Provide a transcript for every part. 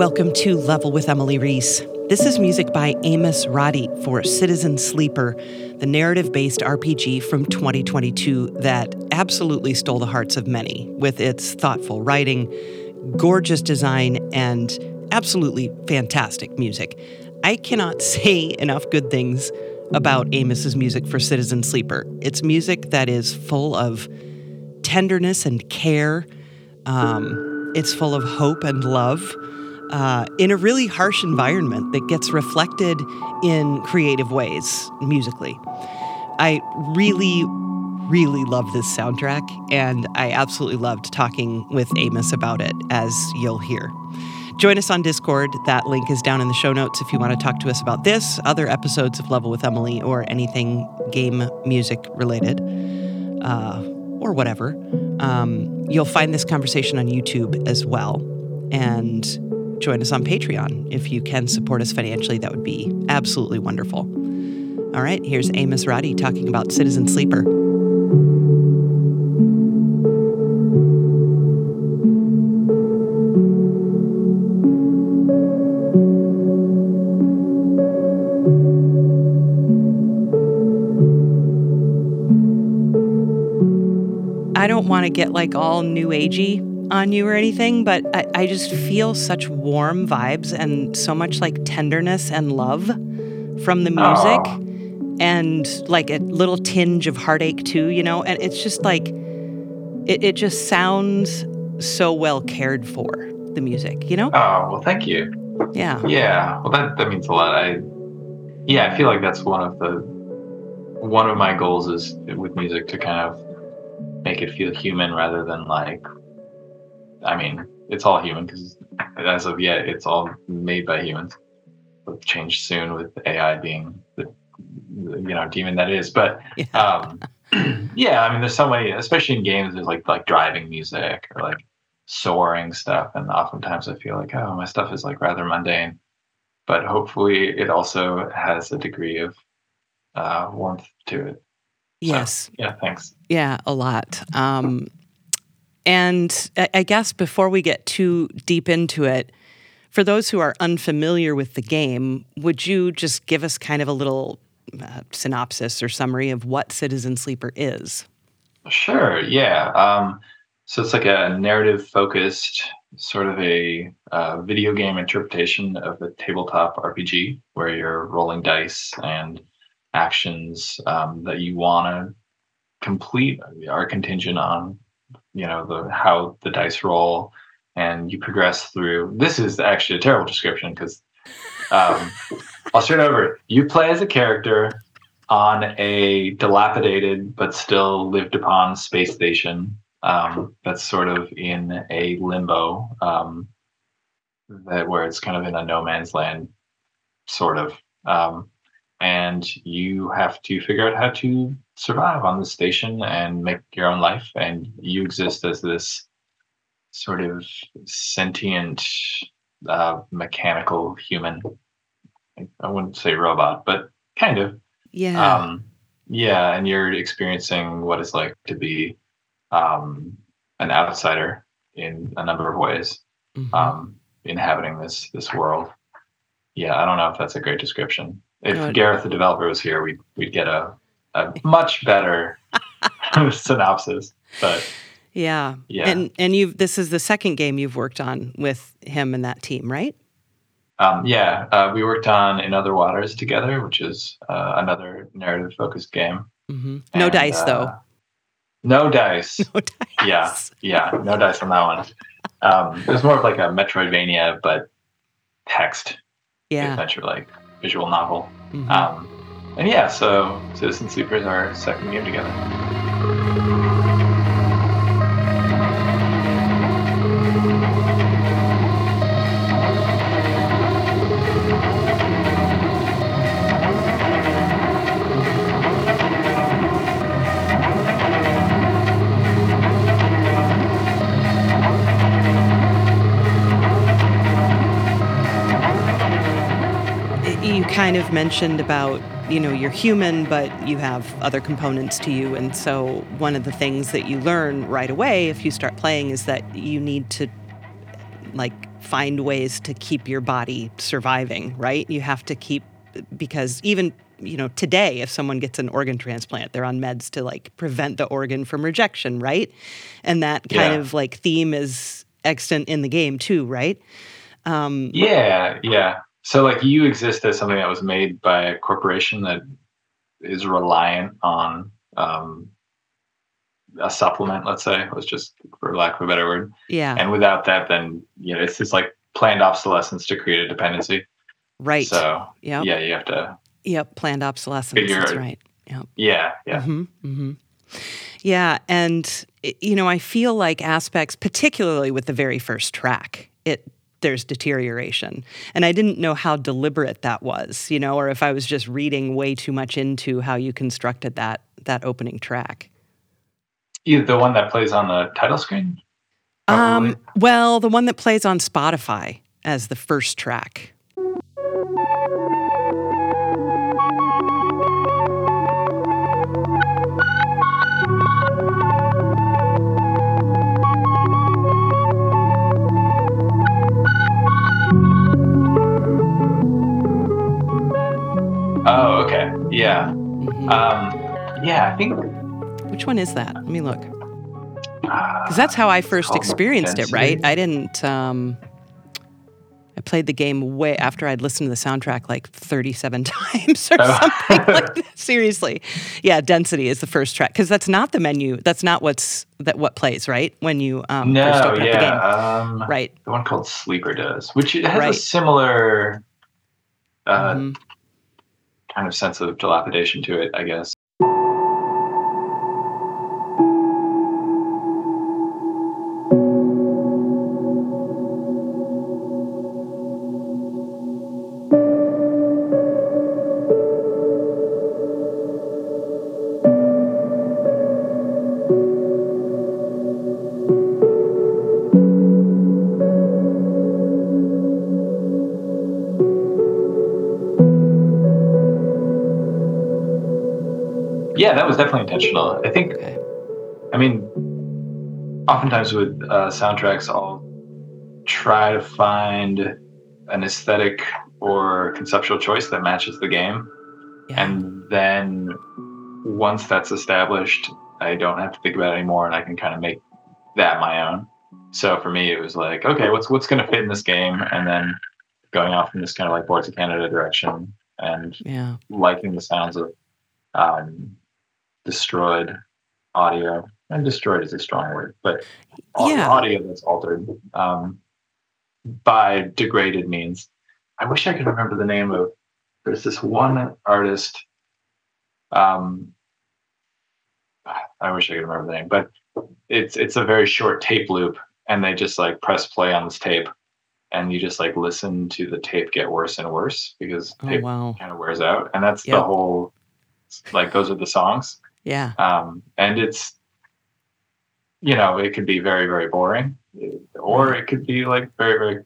Welcome to Level with Emily Reese. This is music by Amos Roddy for Citizen Sleeper, the narrative based RPG from 2022 that absolutely stole the hearts of many with its thoughtful writing, gorgeous design, and absolutely fantastic music. I cannot say enough good things about Amos's music for Citizen Sleeper. It's music that is full of tenderness and care. Um, it's full of hope and love uh, in a really harsh environment that gets reflected in creative ways musically. I really, really love this soundtrack, and I absolutely loved talking with Amos about it, as you'll hear. Join us on Discord. That link is down in the show notes if you want to talk to us about this, other episodes of Level with Emily, or anything game music related, uh, or whatever. Um, you'll find this conversation on YouTube as well. And join us on Patreon. If you can support us financially, that would be absolutely wonderful. All right, here's Amos Roddy talking about Citizen Sleeper. I don't want to get like all new agey on you or anything, but I, I, just feel such warm vibes and so much like tenderness and love from the music Aww. and like a little tinge of heartache too, you know? And it's just like, it, it just sounds so well cared for, the music, you know? Oh, well, thank you. Yeah. Yeah. Well, that, that means a lot. I, yeah, I feel like that's one of the, one of my goals is with music to kind of make it feel human rather than like I mean, it's all human because as of yet, it's all made by humans. It'll change soon with AI being the, the you know demon that is. But yeah. Um, yeah, I mean, there's so many, especially in games, there's like like driving music or like soaring stuff, and oftentimes I feel like oh, my stuff is like rather mundane. But hopefully, it also has a degree of uh, warmth to it. Yes. So, yeah. Thanks. Yeah, a lot. Um, and I guess before we get too deep into it, for those who are unfamiliar with the game, would you just give us kind of a little uh, synopsis or summary of what Citizen Sleeper is? Sure, yeah. Um, so it's like a narrative focused, sort of a uh, video game interpretation of a tabletop RPG where you're rolling dice and actions um, that you want to complete are contingent on you know the how the dice roll and you progress through this is actually a terrible description because um, i'll start over. You play as a character on a dilapidated but still lived upon space station. Um, that's sort of in a limbo um, that where it's kind of in a no man's land sort of. Um, and you have to figure out how to survive on the station and make your own life and you exist as this sort of sentient uh, mechanical human. I wouldn't say robot but kind of. Yeah. Um, yeah and you're experiencing what it's like to be um, an outsider in a number of ways mm-hmm. um, inhabiting this this world. Yeah i don't know if that's a great description. If. Gareth, the developer, was here, we'd we'd get a a much better synopsis. But yeah, yeah, and and you this is the second game you've worked on with him and that team, right? Um, yeah, uh, we worked on In Other Waters together, which is uh, another narrative focused game. Mm-hmm. No and, dice, uh, though. No dice. No dice. Yeah, yeah, no dice on that one. Um, it was more of like a Metroidvania, but text yeah. adventure like visual novel. Mm-hmm. Um, and yeah, so Citizen Sleeper is our second game together. Of mentioned about you know you're human but you have other components to you and so one of the things that you learn right away if you start playing is that you need to like find ways to keep your body surviving, right? You have to keep because even you know today if someone gets an organ transplant they're on meds to like prevent the organ from rejection right and that kind Yeah. of like theme is extant in the game too right um Yeah, yeah. So like you exist as something that was made by a corporation that is reliant on um, a supplement, let's say, let's just for lack of a better word. yeah And without that, then you know it's just like planned obsolescence to create a dependency. right So yep yeah, you have to. yep planned obsolescence Figure that's right yep Yeah, yeah. hmm hmm Yeah, and you know, I feel like aspects, particularly with the very first track, it there's deterioration, and I didn't know how deliberate that was, you know, or if I was just reading way too much into how you constructed that that opening track. Either the one that plays on the title screen. Probably. Um, well, the one that plays on Spotify as the first track. Yeah. Mhm. Um, yeah, I think. Which one is that? Let me look. Because that's how I first experienced it, right? I didn't. Um, I played the game way after I'd listened to the soundtrack like 37 times or Oh. something like that. Seriously, yeah. Density is the first track because that's not the menu. That's not what's that what plays right when you um, first open yeah. up the game. Um, Right. The one called Sleeper does, which it has Right. a similar uh, Mhm. Kind of sense of dilapidation to it, I guess. Yeah, that was definitely intentional. I think Okay. I mean, oftentimes with uh, soundtracks, I'll try to find an aesthetic or conceptual choice that matches the game. Yeah. And then once that's established, I don't have to think about it anymore and I can kind of make that my own. So for me, it was like, okay, what's what's going to fit in this game? And then going off in this kind of like Boards of Canada direction and yeah. liking the sounds of um, destroyed audio. And destroyed is a strong word, but Yeah. audio that's altered um, by degraded means. I wish I could remember the name of. There's this one artist. Um, I wish I could remember the name, but it's it's a very short tape loop, and they just like press play on this tape, and you just like listen to the tape get worse and worse because Oh tape wow. kind of wears out, and that's the whole. Like those are the songs, Yeah. um, and it's, you know, it could be very very boring, or it could be like very very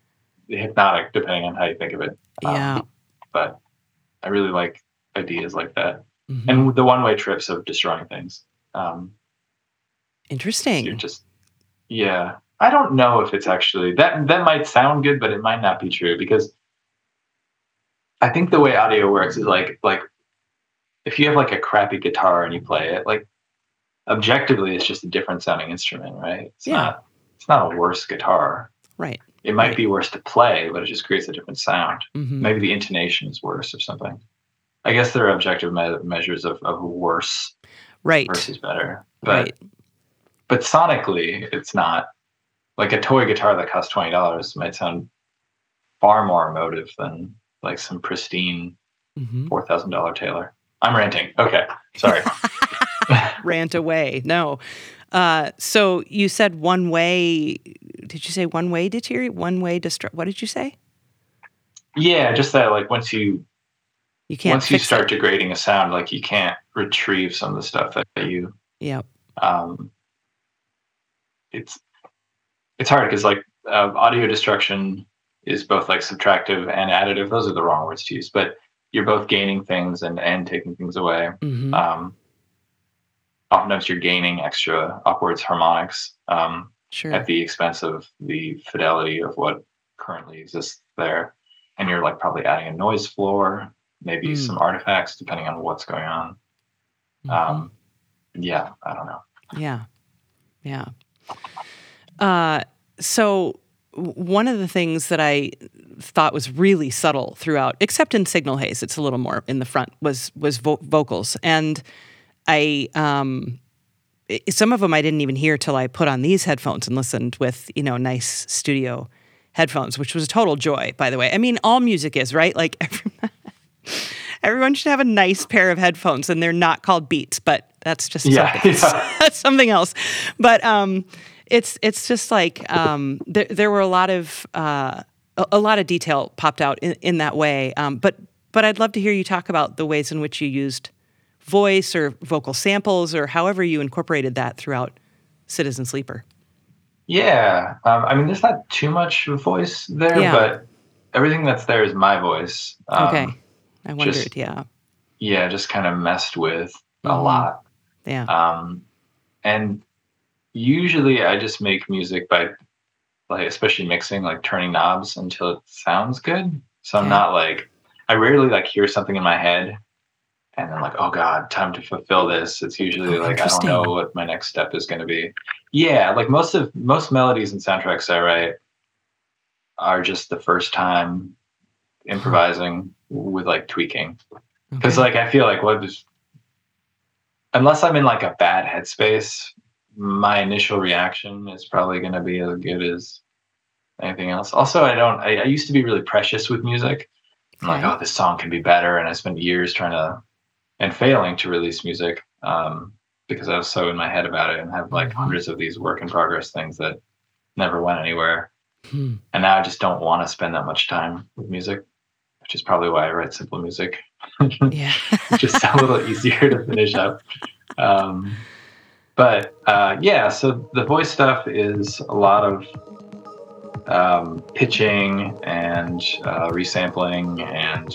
hypnotic depending on how you think of it. Um, Yeah. but I really like ideas like that, Mhm. and the one way trips of destroying things. Um, you're Interesting. just, yeah. I don't know if it's actually that. That might sound good, but it might not be true because I think the way audio works is like like if you have like a crappy guitar and you play it, like objectively, it's just a different sounding instrument, right? It's Yeah. not. It's not a worse guitar. Right. It might Right. be worse to play, but it just creates a different sound. hmm Maybe the intonation is worse or something. I guess there are objective me- measures of, of worse Right. versus better, but Right. but sonically it's not like a toy guitar that costs twenty dollars might sound far more emotive than like some pristine hmm four thousand dollar Taylor. I'm ranting. Okay, sorry. Rant away. No. Uh, so you said one way. Did you say one way deteriorate? One way destroy. What did you say? yeah, just that like once you You can't. once you start It. degrading a sound, like you can't retrieve some of the stuff that you Yep. um, it's it's hard because like uh, audio destruction is both like subtractive and additive. Those are the wrong words to use, but you're both gaining things and and taking things away. hmm Um, oftentimes, you're gaining extra upwards harmonics um, sure. at the expense of the fidelity of what currently exists there, and you're like probably adding a noise floor, maybe Mm. some artifacts depending on what's going on. Mhm. Um, yeah, I don't know. Yeah. Yeah. Uh, so one of the things that I thought was really subtle throughout, except in Signal Haze, it's a little more in the front, was was vo- vocals, and I um, some of them I didn't even hear till I put on these headphones and listened with you know nice studio headphones, which was a total joy, by the way. I mean, all music is right. Like every, everyone should have a nice pair of headphones, and they're not called Beats, but that's just Yeah, something, yeah. that's something else. But um, it's it's just like um, there there were a lot of uh, a, a lot of detail popped out in, in that way. Um, but but I'd love to hear you talk about the ways in which you used voice or vocal samples or however you incorporated that throughout Citizen Sleeper. Yeah, um, I mean, there's not too much voice there, Yeah. but everything that's there is my voice. Um, okay, I wondered. just- yeah, Yeah, just kind of messed with a Mhm. lot. yeah. Um, and usually I just make music by, like, especially mixing, like turning knobs until it sounds good. So I'm Okay. not like, I rarely like hear something in my head and then like, oh God, time to fulfill this. It's usually Oh, like, I don't know what my next step is going to be. Yeah. Like most of, most melodies and soundtracks I write are just the first time improvising with like tweaking because Okay. like I feel like what is unless I'm in like a bad headspace, my initial reaction is probably going to be as good as anything else. Also, I don't. I, I used to be really precious with music. I'm like, oh, this song can be better, and I spent years trying to and failing to release music um, because I was so in my head about it and have like Mhm. hundreds of these work in progress things that never went anywhere. Hmm. And now I just don't want to spend that much time with music, which is probably why I write simple music yeah. just a little easier to finish up. Um, but uh, yeah, so the voice stuff is a lot of um, pitching and uh, resampling and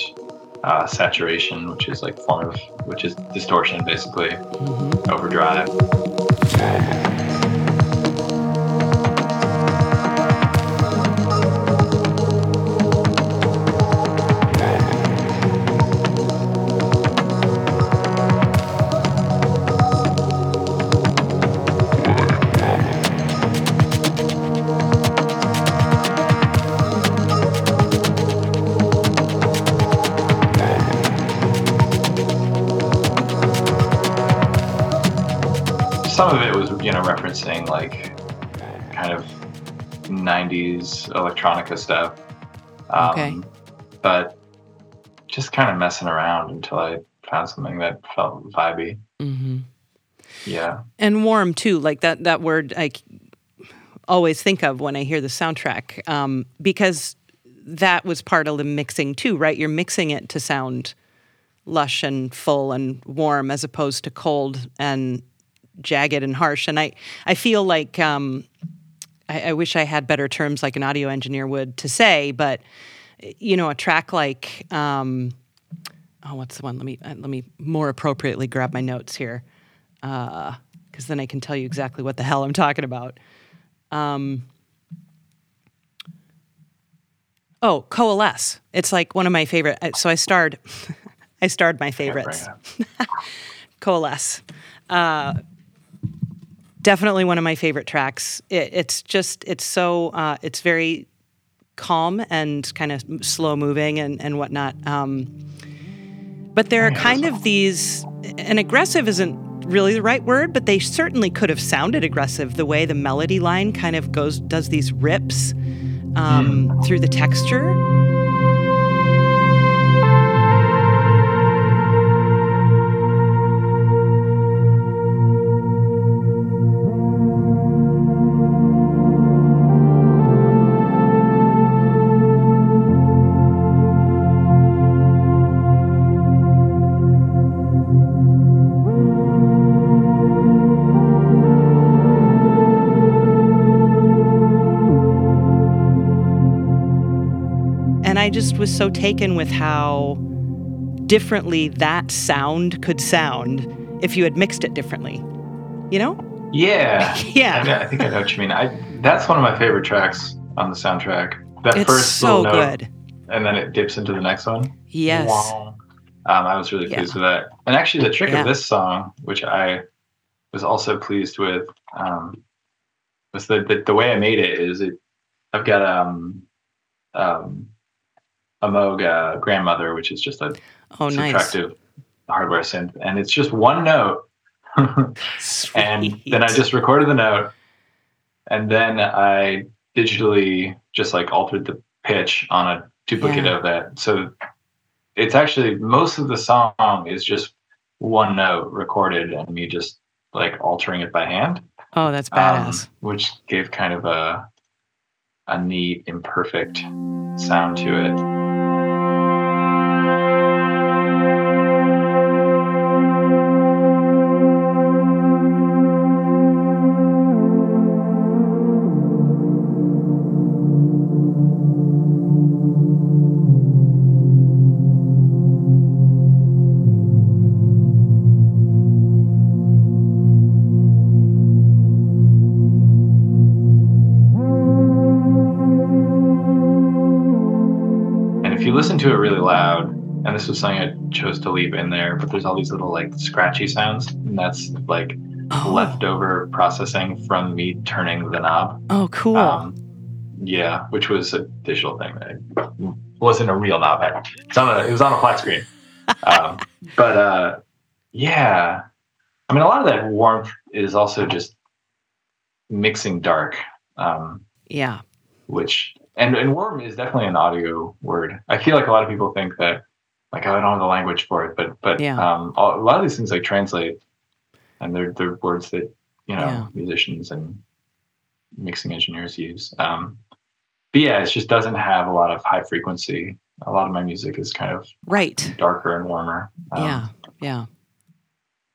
uh, saturation, which is like form of which is distortion, basically Mhm. overdrive. Referencing like kind of 90s electronica stuff. Um, Okay. But just kind of messing around until I found something that felt vibey. Mhm. Yeah. and warm too like that that word I always think of when i hear the soundtrack um, because that was part of the mixing too right you're mixing it to sound lush and full and warm as opposed to cold and jagged and harsh and i i feel like um, I, I wish i had better terms like an audio engineer would to say but you know a track like um, oh what's the one let me uh, let me more appropriately grab my notes here because then I can tell you exactly what the hell I'm talking about. Um, oh, coalesce. It's like one of my favorite. uh, So I starred, I starred my favorites. Coalesce. Uh, definitely one of my favorite tracks. It, it's just, it's so, uh, it's very calm and kind of slow moving and, and whatnot. Um, but there are kind of these, and aggressive isn't really the right word, but they certainly could have sounded aggressive the way the melody line kind of goes, does these rips um, through the texture. Just was so taken with how differently that sound could sound if you had mixed it differently. You know? Yeah. Yeah. I, I think I know what you mean. I that's one of my favorite tracks on the soundtrack. that it's first so little note, good. and then it dips into the next one. Yes. Wow. Um, I was really Yeah. pleased with that. And actually, the trick Yeah. of this song, which I was also pleased with, um, was the, the the way I made it is it. I've got um, um, a Moog uh, grandmother, which is just a Oh, nice. subtractive hardware synth, and it's just one note. and then I just recorded the note, and then I digitally just like altered the pitch on a duplicate Yeah. of that. So it's actually most of the song is just one note recorded and me just like altering it by hand, Oh, that's um, badass. which gave kind of a a neat, imperfect sound to it. You listen to it really loud, and this was something I chose to leave in there, but there's all these little like scratchy sounds, and that's like oh, leftover processing from me turning the knob. oh, cool. Um, yeah, which was a digital thing that wasn't a real knob. It's on a, it was on a flat screen. Um, but uh, yeah, I mean, a lot of that warmth is also just mixing dark, um, yeah. which and and warm is definitely an audio word. I feel like a lot of people think that like I don't have the language for it, but but Yeah. um, a a lot of these things like translate, and they're they're words that you know Yeah. musicians and mixing engineers use. Um, but yeah, it just doesn't have a lot of high frequency. A lot of my music is kind of Right. darker and warmer. um, yeah. Yeah.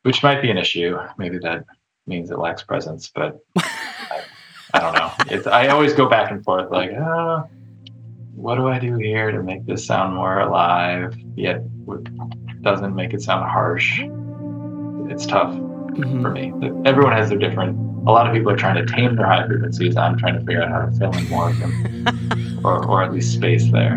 which might be an issue. Maybe that means it lacks presence, but I, don't know. It's, I always go back and forth, like, uh, what do I do here to make this sound more alive, yet doesn't make it sound harsh? It's tough Mhm. for me. Everyone has their different. A lot of people are trying to tame their high frequencies. I'm trying to figure out how to fill in more of them, or or at least space there.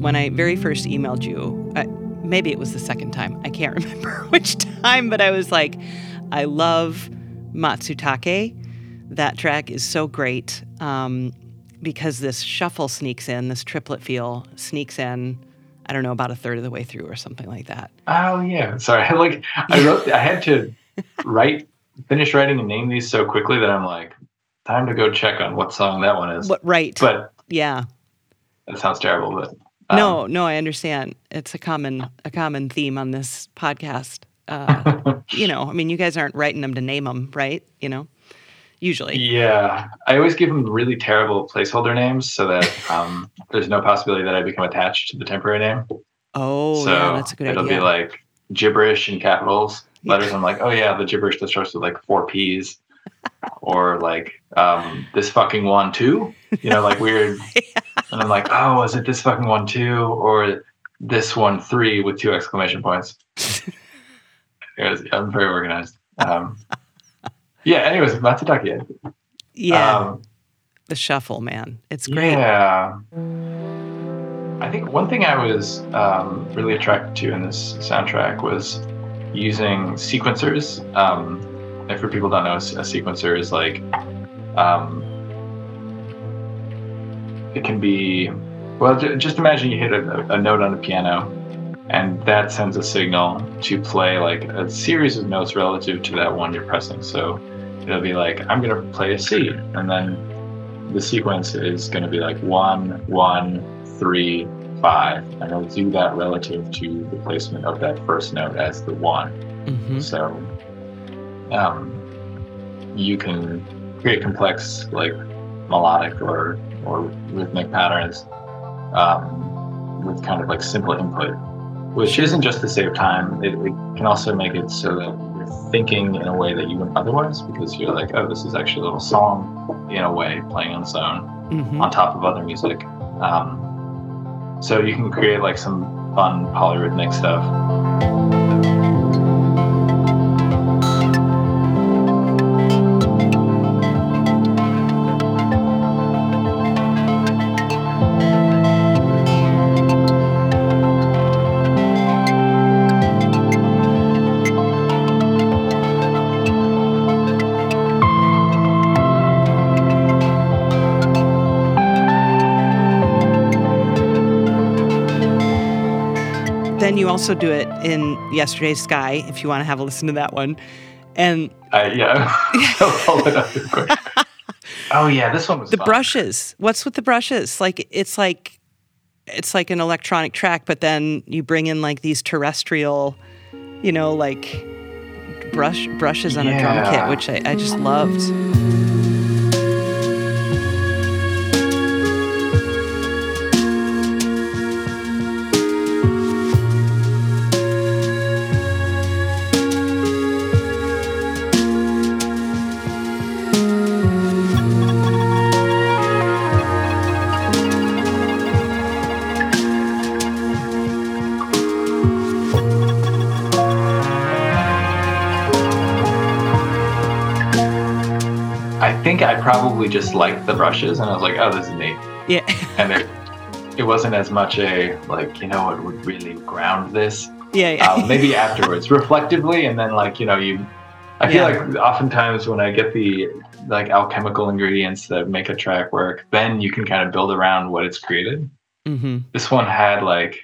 When I very first emailed you, uh, maybe it was the second time. I can't remember which time, but I was like, I love Matsutake. That track is so great um, because this shuffle sneaks in, this triplet feel sneaks in, I don't know, about a third of the way through or something like that. Oh yeah, sorry. I like I wrote. I had to write, finish writing, and name these so quickly that I'm like, time to go check on what song that one is. But, right. But yeah. that sounds terrible. But um, no, no, I understand. It's a common a common theme on this podcast. Uh, you know, I mean, you guys aren't writing them to name them, right? You know, usually. Yeah, I always give them really terrible placeholder names so that um, there's no possibility that I become attached to the temporary name. Oh, so yeah, that's a good it'll idea. be like gibberish in capitals letters. I'm like, oh yeah, the gibberish that starts with like four P's, or like um, this fucking one too. You know, like weird. And I'm like, oh, is it this fucking one too, or this one three with two exclamation points? Was- I'm very organized. Um, yeah. Anyways, Matsutake. yeah, Um, the shuffle, man. It's great. Yeah. I think one thing I was um, really attracted to in this soundtrack was using sequencers. Um, and for people who don't know, a sequencer is like um, it can be well. Just imagine you hit a, a note on the piano, and that sends a signal to play like a series of notes relative to that one you're pressing. So it'll be like I'm gonna play a C, and then the sequence is going to be like one, one, three, five, and it'll do that relative to the placement of that first note as the one. hmm So um, you can create complex, like melodic or or rhythmic patterns um, with kind of like simple input, which isn't just to save time. It, it can also make it so that you're thinking in a way that you wouldn't otherwise, because you're like, oh, this is actually a little song in a way playing on its own Mhm. on top of other music. Um, so you can create like some fun polyrhythmic stuff. Then you also do it in Yesterday's Sky, if you want to have a listen to that one. And Uh, yeah, I'll pull it up real quick. Oh yeah, this one was the fun. brushes. What's with the brushes? Like it's like it's like an electronic track, but then you bring in like these terrestrial, you know, like brush brushes on a drum kit, which I, I just loved. Think I probably just liked the brushes, and I was like, oh, this is neat. Yeah. And it, it wasn't as much a like, you know, it would really ground this. yeah, yeah. um, maybe afterwards, reflectively, and then like you know you. I feel Yeah. like oftentimes when I get the like alchemical ingredients that make a track work, then you can kind of build around what it's created. hmm This one had like,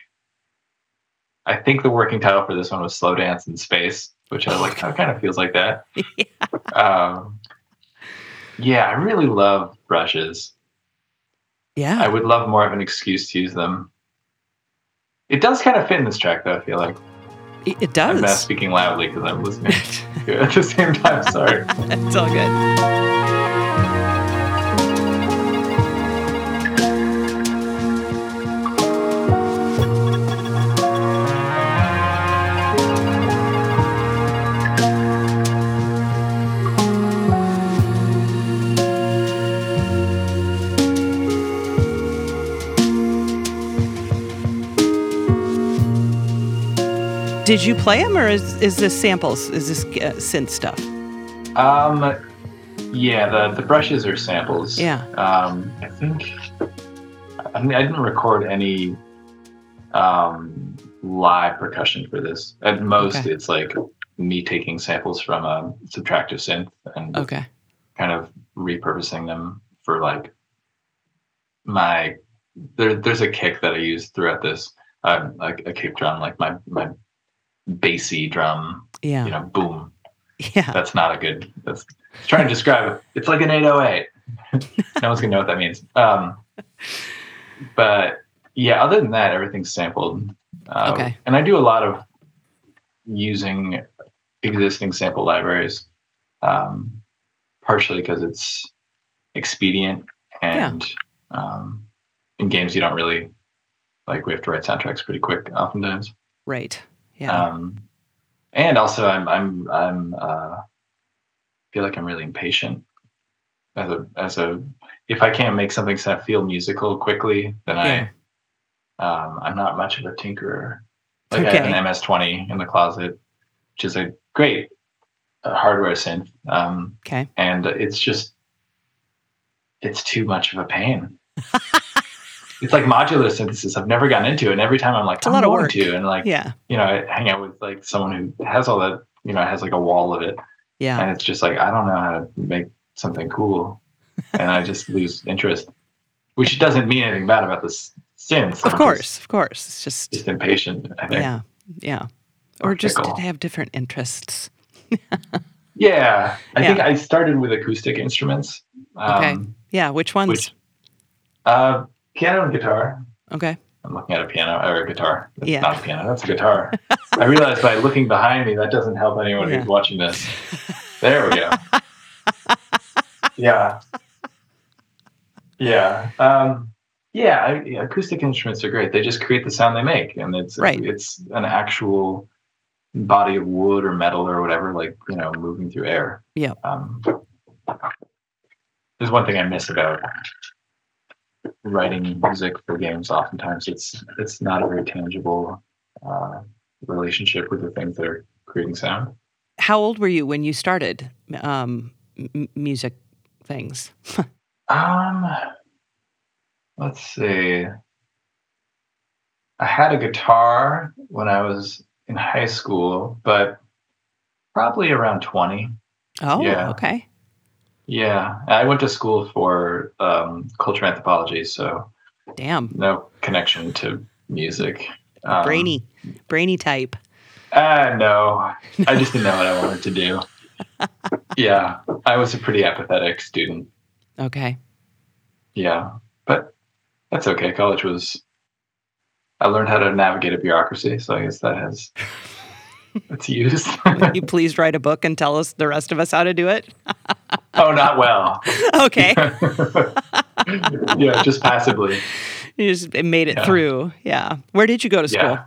I think the working title for this one was "Slow Dance in Space," which I was like, kind of feels like that. Um, yeah, I really love brushes. Yeah. I would love more of an excuse to use them. It does kind of fit in this track, though. I feel like It, it I'm not does. speaking loudly because I'm listening to it at the same time. Sorry. it's all good. Did you play them, or is, is this samples? Is this uh, synth stuff? Um, yeah, the the brushes are samples. Yeah. Um, I think. I mean, I didn't record any um live percussion for this. At most, Okay. it's like me taking samples from a subtractive synth and Okay. kind of repurposing them for like my there, there's a kick that I use throughout this um, like a kick drum like my my bassy drum Yeah. you know boom Yeah. that's not a good that's trying to describe it it's like an 808 no one's gonna know what that means um but yeah other than that everything's sampled uh, Okay. and I do a lot of using existing sample libraries um, partially because it's expedient and um, in games you don't really like we have to write soundtracks pretty quick oftentimes Right. Yeah. um, and also i'm i'm i'm uh, feel like i'm really impatient as a as a if i can't make something sound feel musical quickly then Yeah. i um, i'm not much of a tinkerer like i have an ms20 in the closet which is a great uh, hardware synth um, okay. and it's just it's too much of a pain it's like modular synthesis i've never gotten into it and every time i'm like It's a I'm lot of work. to and like Yeah. you know i hang out with like someone who has all that you know has like a wall of it Yeah. and it's just like i don't know how to make something cool and i just lose interest which doesn't mean anything bad about this synth Of course. Of course. It's just just impatient i think yeah. Yeah. Or Or just fickle. have different interests. yeah i Yeah. think i started with acoustic instruments um, Okay. Yeah. Which ones? which uh piano and guitar okay. I'm looking at a piano or a guitar. That's Yeah. not a piano. That's a guitar. I realized by looking behind me that doesn't help anyone Yeah. who's watching this. There we go. yeah. yeah. Um, yeah, I, acoustic instruments are great. They just create the sound they make, and it's Right. it's an actual body of wood or metal or whatever, like you know, moving through air. Yeah. Um, there's one thing I miss about writing music for games. Oftentimes, it's it's not a very tangible uh, relationship with the things that are creating sound. How old were you when you started um, m- music things? Um, let's see. I had a guitar when I was in high school, but probably around 20. Oh, Yeah. okay. Yeah, I went to school for um, culture anthropology, so Damn. no connection to music. Um, brainy, brainy type. Uh, no, I just didn't know what I wanted to do. yeah, I was a pretty apathetic student. Okay. Yeah, but that's okay. College was. I learned how to navigate a bureaucracy, so I guess that has its use. you please write a book and tell us the rest of us how to do it. oh, not well. Okay. yeah, just passively. you just made it Yeah. through. Yeah. Where did you go to school? Yeah.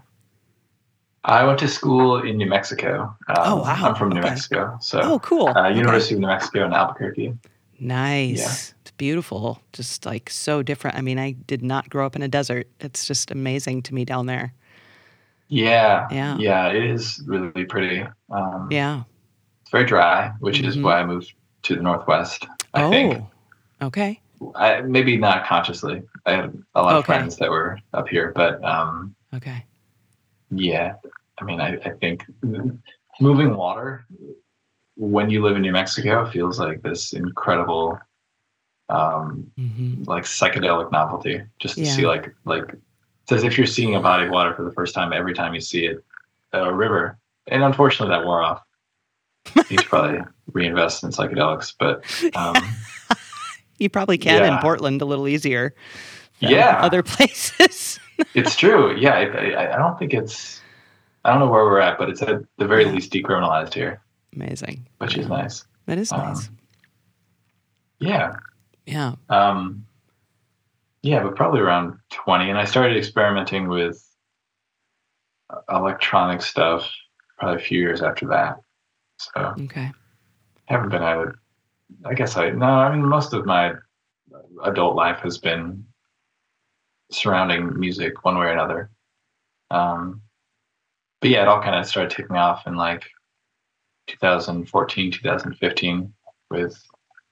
I went to school in New Mexico. Um, Oh, wow. I'm from New Okay. Mexico, so Oh, cool. uh, Okay. University of New Mexico in Albuquerque. Nice. It's beautiful. Just like so different. I mean, I did not grow up in a desert. It's just amazing to me down there. Yeah, Yeah. yeah, it is really pretty. Um, Yeah. It's very dry, which is Mhm. why I moved to the Northwest. I oh. think. Okay. I, maybe not consciously. I had a lot of friends that were up here, but um, Okay. yeah, I mean, I, I think moving water when you live in New Mexico feels like this incredible, um, hmm like psychedelic novelty. Just to Yeah. see like like it's as if you're seeing a body of water for the first time every time you see it, a river. And unfortunately, that wore off. Need should probably reinvest in psychedelics, but um, You probably can in Portland a little easier. than Yeah. Other places. It's true. Yeah, I, I, I don't think it's. I don't know where we're at, but it's at the very Yeah. least decriminalized here, Amazing. which is nice. That is Um, nice. Yeah, Yeah. um, yeah, but probably around twenty, and I started experimenting with uh, electronic stuff probably a few years after that. So Okay. haven't been it. I guess I no. I mean, most of my adult life has been surrounding music one way or another. Um, but yeah, it all kind of started taking off in like 2014, 2015 with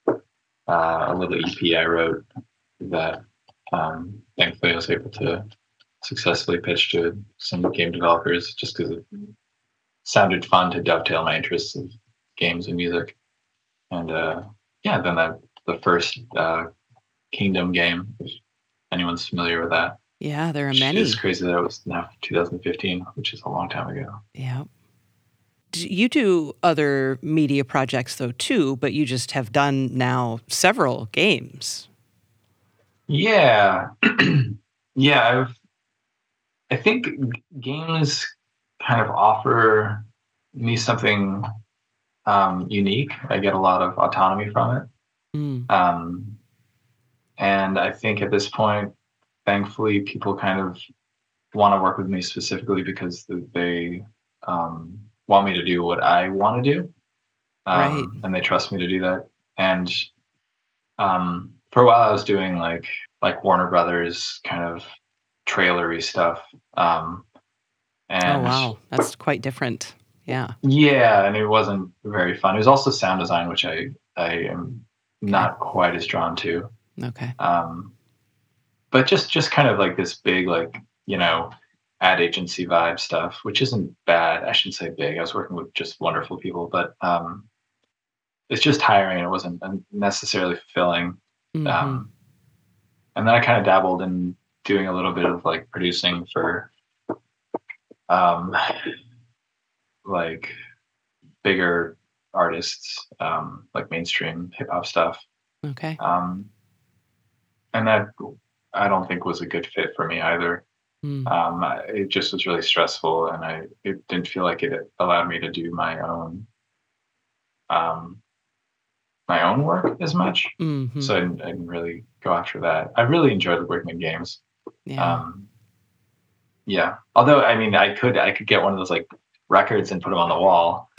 uh, a little EP I wrote that um, thankfully I was able to successfully pitch to some game developers just because sounded fun to dovetail my interests of games and music. And uh, yeah, then that the first uh, Kingdom game, if anyone's familiar with that. Yeah, there are many. It's crazy that it was now 2015, which is a long time ago. Yeah. You do other media projects though too, but you just have done now several games. Yeah, yeah. I've. I think games kind of offer me something um, unique. I get a lot of autonomy from it. Mm. Um, and I think at this point, thankfully, people kind of want to work with me specifically because they um, want me to do what I want to do. Um, Right. And they trust me to do that. And um, for a while, I was doing like like Warner Brothers kind of trailery stuff. Um, and oh wow, that's quite different. Yeah. yeah, and it wasn't very fun. It was also sound design, which I I am not quite as drawn to. Okay. Um, but just just kind of like this big like you know ad agency vibe stuff, which isn't bad. I shouldn't say big. I was working with just wonderful people, but um, it's just tiring. It wasn't necessarily fulfilling. Mhm. Um, and then I kind of dabbled in doing a little bit of like producing for um, like bigger artists, um, like mainstream hip hop stuff. okay. Um, and that I don't think was a good fit for me either. Mm. Um, it just was really stressful, and I it didn't feel like it allowed me to do my own um, my own work as much. Mhm. So I didn't, I didn't really go after that. I really enjoyed working in games. yeah. Um, yeah. Although I mean, I could I could get one of those like records and put them on the wall,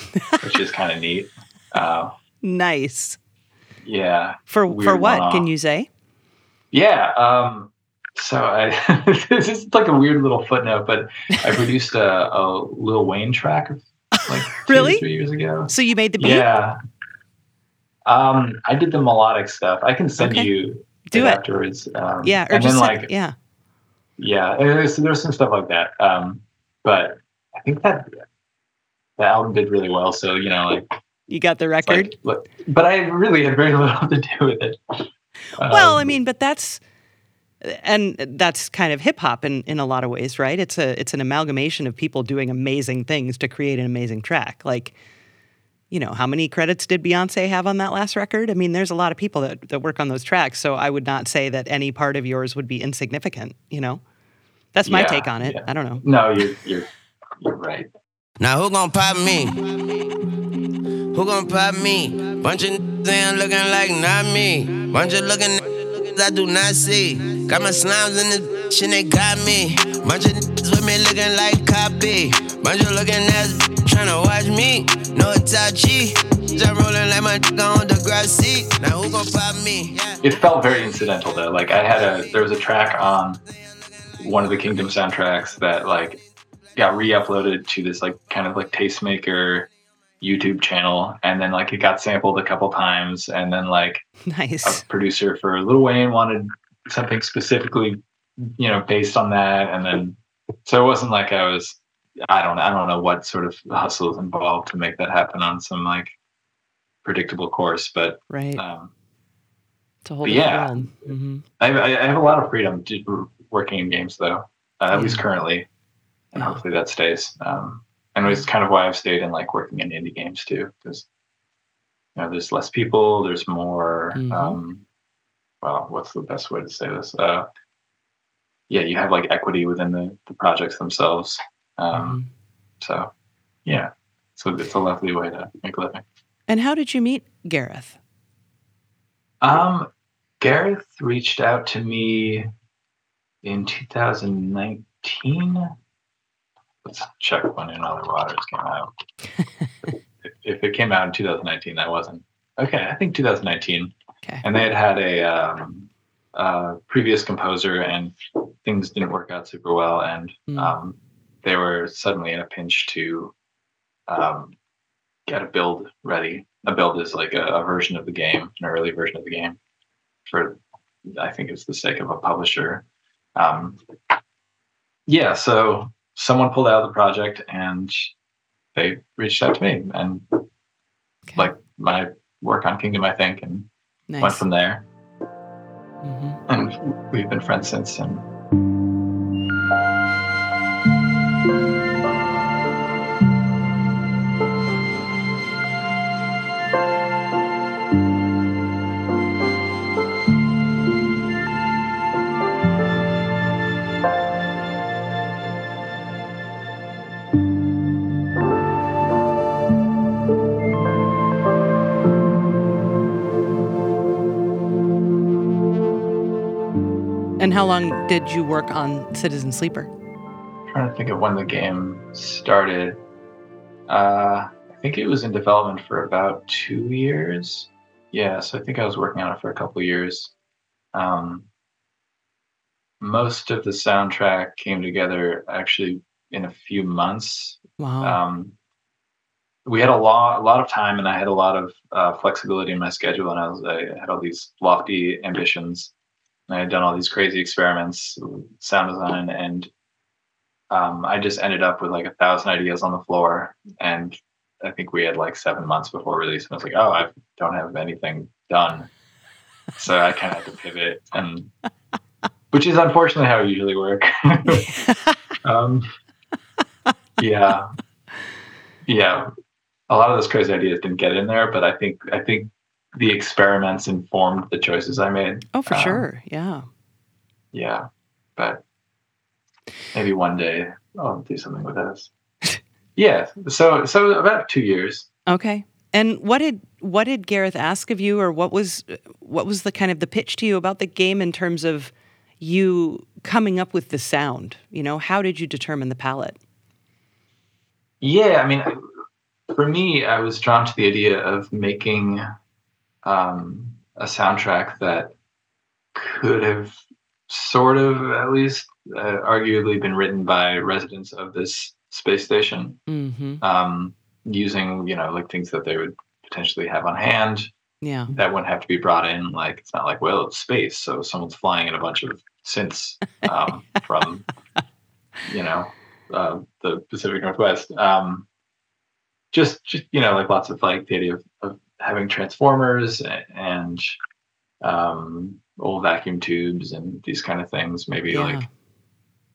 which is kind of neat. Uh, nice. yeah. For for what one-off. can you say? Yeah. Um, so I this is like a weird little footnote, but I produced a, a Lil Wayne track like two Really? three years ago. So you made the beat? Yeah. Um, I did the melodic stuff. I can send Okay. you Do it. afterwards. Um, Yeah, or just like yeah. Yeah, there's there's some stuff like that. Um, but I think that the album did really well. So you know, like, You got the record. like but I really had very little to do with it. well, I Um, mean, but that's and that's kind of hip hop in, in a lot of ways, right? It's a it's an amalgamation of people doing amazing things to create an amazing track. Like, you know, how many credits did Beyonce have on that last record? I mean, there's a lot of people that, that work on those tracks, so I would not say that any part of yours would be insignificant, you know? That's my Yeah, take on it. yeah. I don't know. no, you're you're you're right. Now who gon' pop me? Who gon' pop me? Bunch of niggas ain't looking like not me. Bunch of looking I do not see. Got my slimes in this bitch and they got me. Bunch of niggas with me looking like copy. Bunch of looking ass tryna watch me. No Itachi. Just rolling like my nigga on the grass seat. Now who gon' pop me? Yeah. It felt very incidental though. Like I had a there was a track on one of the Kingdom soundtracks that like got re-uploaded to this like kind of like tastemaker YouTube channel, and then like it got sampled a couple times, and then like Nice. a producer for Lil Wayne wanted something specifically, you know, based on that, and then so it wasn't like I was, I don't, I don't know what sort of hustle is involved to make that happen on some like predictable course, but Right. um, It's a whole yeah. world. hmm I, I have a lot of freedom working in games though, uh, at least currently, and Yeah. hopefully that stays. Um, and it's kind of why I've stayed in like working in indie games too, because you know there's less people, there's more. Mhm. Um, well, what's the best way to say this? Uh, yeah, you have like equity within the, the projects themselves. Um, Mhm. So, yeah, so it's a lovely way to make a living. And how did you meet Gareth? Um, Gareth reached out to me in 2019. Let's check when In Other Waters came out. if, if it came out in 2019, that wasn't okay. I think 2019, Okay. and they had had a um, uh, previous composer, and things didn't work out super well, and Mm. um, they were suddenly in a pinch to um, get a build ready. A build is like a, a version of the game, an early version of the game. For I think it's the sake of a publisher. Um, yeah, so someone pulled out of the project and they reached out to me and Okay. like my work on Kingdom, I think, and went from there. hmm And we've been friends since. And long did you work on Citizen Sleeper? I'm trying to think of when the game started. Uh, I think it was in development for about two years. Yeah, so I think I was working on it for a couple of years. Um, most of the soundtrack came together actually in a few months. Wow. Um, we had a lot, a lot of time, and I had a lot of uh, flexibility in my schedule, and I was, I had all these lofty ambitions. And I had done all these crazy experiments, sound design, and um, I just ended up with like a thousand ideas on the floor, and I think we had like seven months before release, and I was like, oh, I don't have anything done, so I kind of had to pivot, and which is unfortunately how I usually work. um, yeah, yeah, a lot of those crazy ideas didn't get in there, but I think I think the experiments informed the choices I made. oh, for um, sure. Yeah. Yeah, but maybe one day I'll do something with this. yeah, so so about two years. Okay. And what did what did Gareth ask of you, or what was what was the kind of the pitch to you about the game in terms of you coming up with the sound? You know, how did you determine the palette? Yeah, I mean, for me, I was drawn to the idea of making um, a soundtrack that could have sort of, at least, uh, arguably been written by residents of this space station, Mm-hmm. um, using you know like things that they would potentially have on hand Yeah. that wouldn't have to be brought in. Like it's not like well, it's space, so someone's flying in a bunch of synths um, from you know uh, the Pacific Northwest. Um, just, just you know, like lots of like the idea of, of having transformers and, and um, old vacuum tubes and these kind of things. Maybe Yeah. like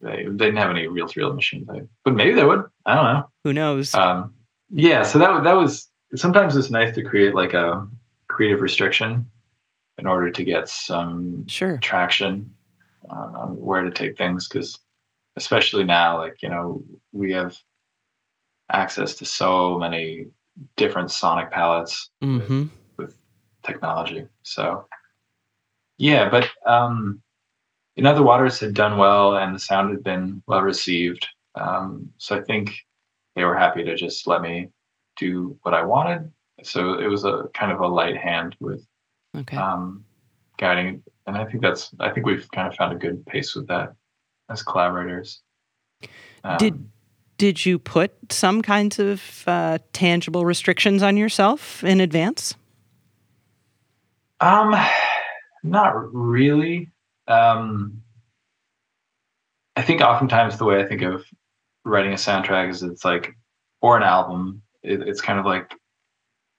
they, they didn't have any reel to reel machines, but maybe they would. I don't know. Who knows? Um, yeah, so that that was sometimes it's nice to create like a creative restriction in order to get some sure. traction on, on where to take things because especially now like you know we have access to so many different sonic palettes Mm-hmm. technology so yeah but um in other waters had done well and the sound had been well received um so i think they were happy to just let me do what i wanted so it was a kind of a light hand with Okay. um, guiding. And I think that's I think we've kind of found a good pace with that as collaborators. Um, Did did you put some kinds of uh, tangible restrictions on yourself in advance? um not really. Um, I think oftentimes the way I think of writing a soundtrack is it's like or an album. It, it's kind of like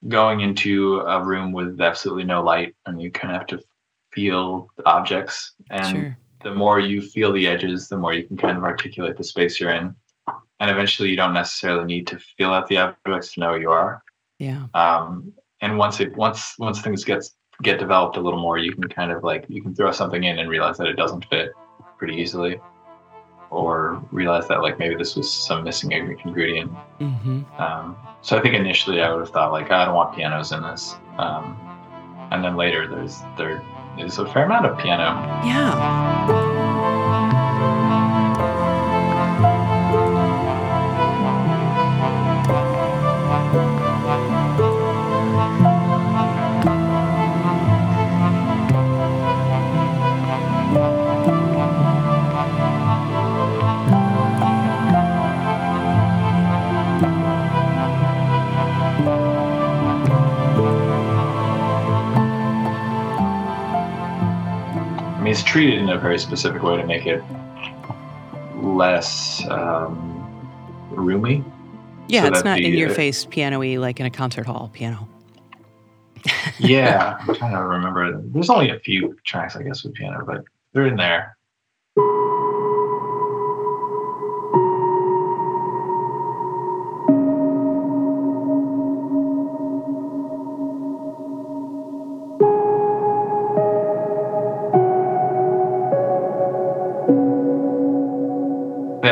going into a room with absolutely no light, and you kind of have to feel the objects and sure. the more you feel the edges, the more you can kind of articulate the space you're in. And eventually, you don't necessarily need to feel out the objects to know where you are. Yeah. Um, and once it once once things get get developed a little more, you can kind of like you can throw something in and realize that it doesn't fit pretty easily, or realize that like maybe this was some missing ingredient. Mm-hmm. Um, so I think initially I would have thought like I don't want pianos in this, um, and then later there's there is a fair amount of piano. Yeah. Treated in a very specific way to make it less um, roomy. Yeah, So it's not the, in your face piano-y like in a concert hall piano. Yeah, I'm trying to remember. There's only a few tracks, I guess, with piano, but they're in there.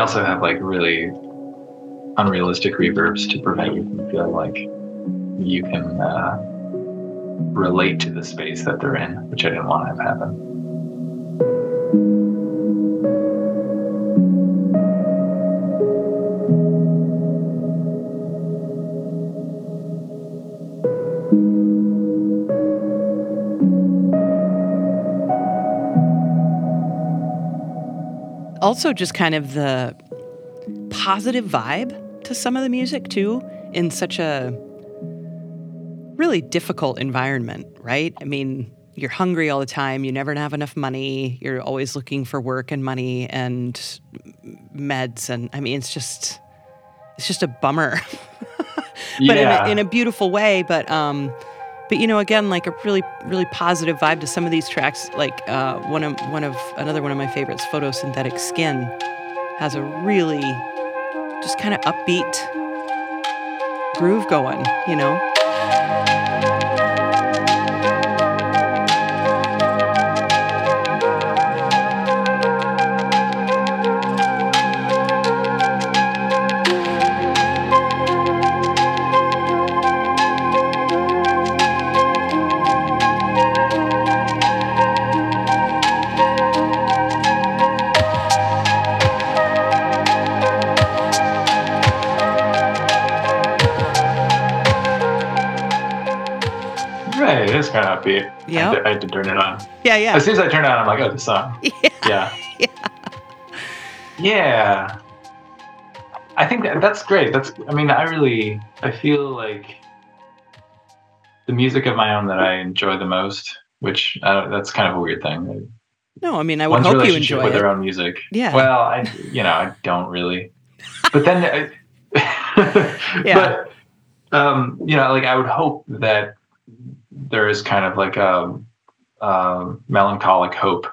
Also have like really unrealistic reverbs to prevent you from feeling like you can uh, relate to the space that they're in, which I didn't want to have happen. Also, just kind of the positive vibe to some of the music too, in such a really difficult environment, right? I mean, you're hungry all the time. You never have enough money. You're always looking for work and money and meds, and I mean, it's just it's just a bummer. but yeah, in, a, in a beautiful way. But um, but you know, again, like a really really positive vibe to some of these tracks. Like uh, one of one of another one of my favorites, photosynthetic skin, has a really just kind of upbeat groove going. You know. Upbeat. Yeah. I, had to- I had to turn it on. Yeah, yeah. As soon as I turn it on, I'm like, oh, the song. Yeah. Yeah. Yeah. Yeah. I think that, that's great. That's, I mean, I really, I feel like the music of my own that I enjoy the most, which uh, that's kind of a weird thing. No, I mean, I would One's hope you relationship enjoy with it. their own music. Yeah. Well, I, you know, I don't really. But then, I, Yeah. But, um, you know, like I would hope that there is kind of like a, a melancholic hope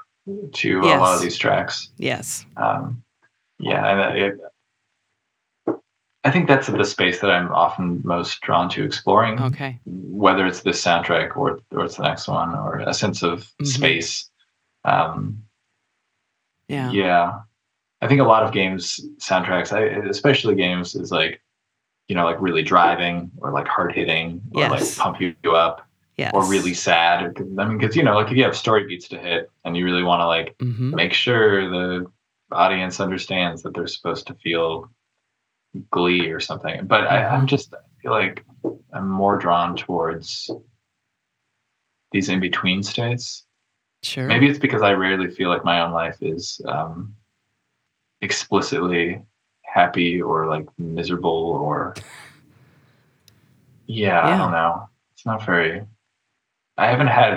to a lot of these tracks. Yes. Um, yeah, and it, I think that's the space that I'm often most drawn to exploring Okay. whether it's this soundtrack or or it's the next one or a sense of Mhm. space. Um, Yeah. yeah, I think a lot of games soundtracks, I, especially games, is like you know like really driving or like hard hitting or Yes. like pump you up Yes. or really sad. I mean, because you know like if you have story beats to hit and you really want to like hmm make sure the audience understands that they're supposed to feel glee or something. But I, Mm-hmm. I'm just I feel like I'm more drawn towards these in between states. Sure. Maybe it's because I rarely feel like my own life is um, explicitly happy or like miserable or yeah, I don't know. It's not very. I haven't had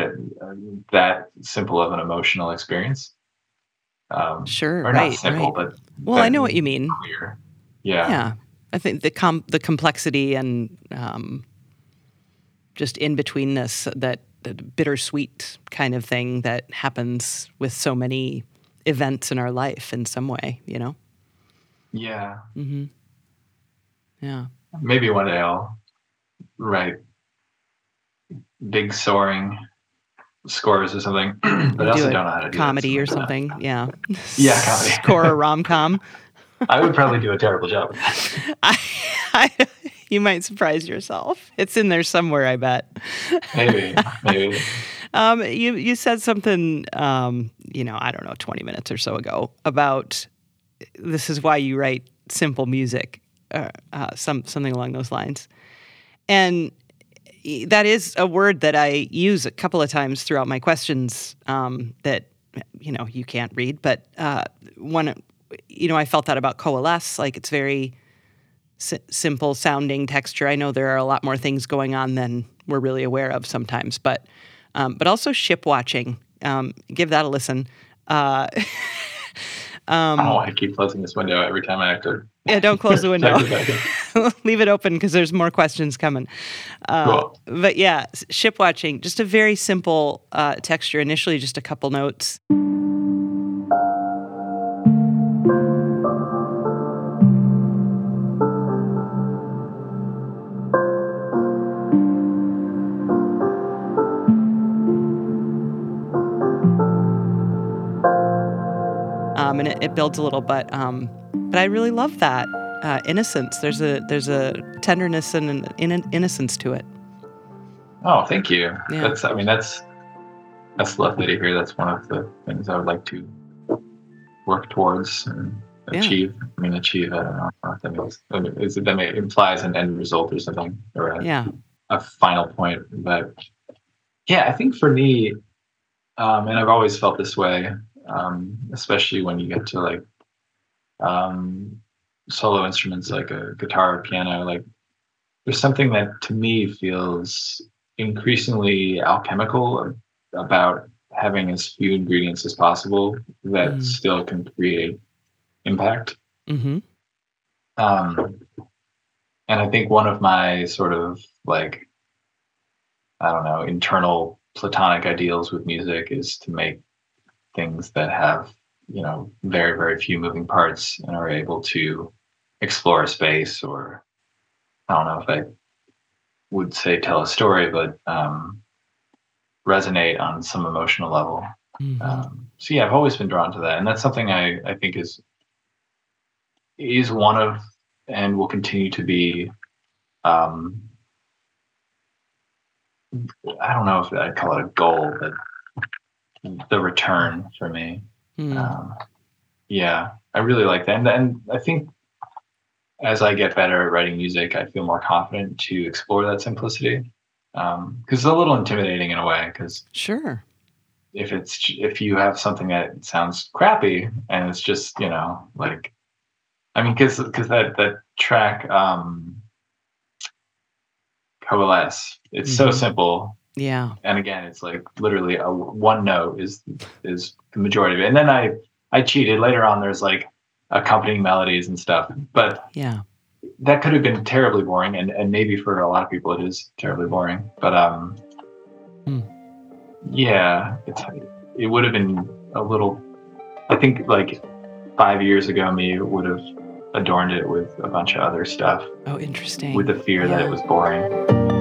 that simple of an emotional experience. Um, Sure. or right. not simple, right. but Well, I know what you mean. Clear. Yeah. Yeah. I think the com- the complexity and um, just in betweenness that, that bittersweet kind of thing that happens with so many events in our life in some way, you know. Yeah. Mm-hmm. Yeah. Maybe one day I'll write big soaring scores or something, but I also a don't know how to do that, comedy or so- something. Yeah. Yeah, comedy. Score a rom com. I would probably do a terrible job. I, I, you might surprise yourself. It's in there somewhere, I bet. Maybe, maybe. Um, you you said something, um, you know, I don't know, twenty minutes or so ago about this is why you write simple music, uh, uh, some something along those lines, and that is a word that I use a couple of times throughout my questions um, that you know you can't read, but uh, one, you know, I felt that about coalesce, like it's very si- simple sounding texture. I know there are a lot more things going on than we're really aware of sometimes, but um, but also ship watching. Um, give that a listen. Uh, I don't keep closing this window every time I have. Yeah, don't close the window. type it back in. Leave it open because there's more questions coming. Uh, Cool. But yeah, ship watching, just a very simple uh, texture. Initially, just a couple notes. um, and it, it builds a little. But um, but I really love that uh, innocence. There's a there's a tenderness and an in- innocence to it. Oh, thank you. Yeah. That's. I mean, that's that's lovely to hear. That's one of the things I would like to work towards and Yeah. achieve. I mean, achieve. I don't know what that means. I mean, Is it that may, implies an end result or something, or a, Yeah. a final point? But yeah, I think for me, um, and I've always felt this way, um, especially when you get to like um, solo instruments like a guitar or piano, like there's something that to me feels increasingly alchemical about having as few ingredients as possible that Mm. still can create impact. Mm-hmm. Um, and I think one of my sort of like, I don't know, internal platonic ideals with music is to make things that have, you know, very, very few moving parts and are able to explore a space or I don't know if I would say tell a story, but um, resonate on some emotional level. Mm-hmm. Um, so yeah, I've always been drawn to that, and that's something I I think is is one of and will continue to be. Um, I don't know if I'd call it a goal, but the return for me. Mm. Um, yeah, I really like that, and, and I think as I get better at writing music, I feel more confident to explore that simplicity. because um, it's a little intimidating in a way. Because sure, if it's if you have something that sounds crappy and it's just you know like, I mean, because because that that track um, coalesce, it's mm-hmm. so simple. Yeah. And again, it's like literally a one note is is the majority of it. And then I I cheated later on. There's like accompanying melodies and stuff, but yeah that could have been terribly boring, and, and maybe for a lot of people it is terribly boring. But um, hmm. yeah, it's it would have been a little. I think like five years ago, me would have adorned it with a bunch of other stuff. Oh, interesting. With the fear yeah. that it was boring.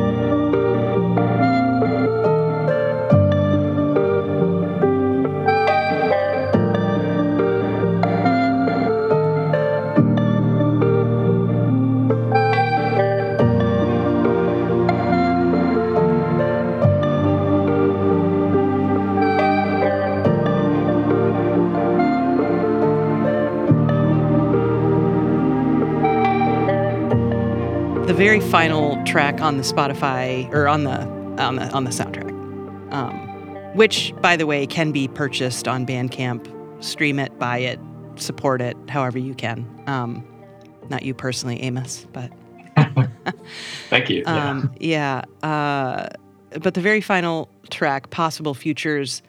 Very final track on the Spotify or on the on the on the soundtrack, um, which, by the way, can be purchased on Bandcamp. Stream it, buy it, support it, however you can. Um, not you personally, Amos, but thank you. Um, yeah, uh, but the very final track, "Possible Futures,"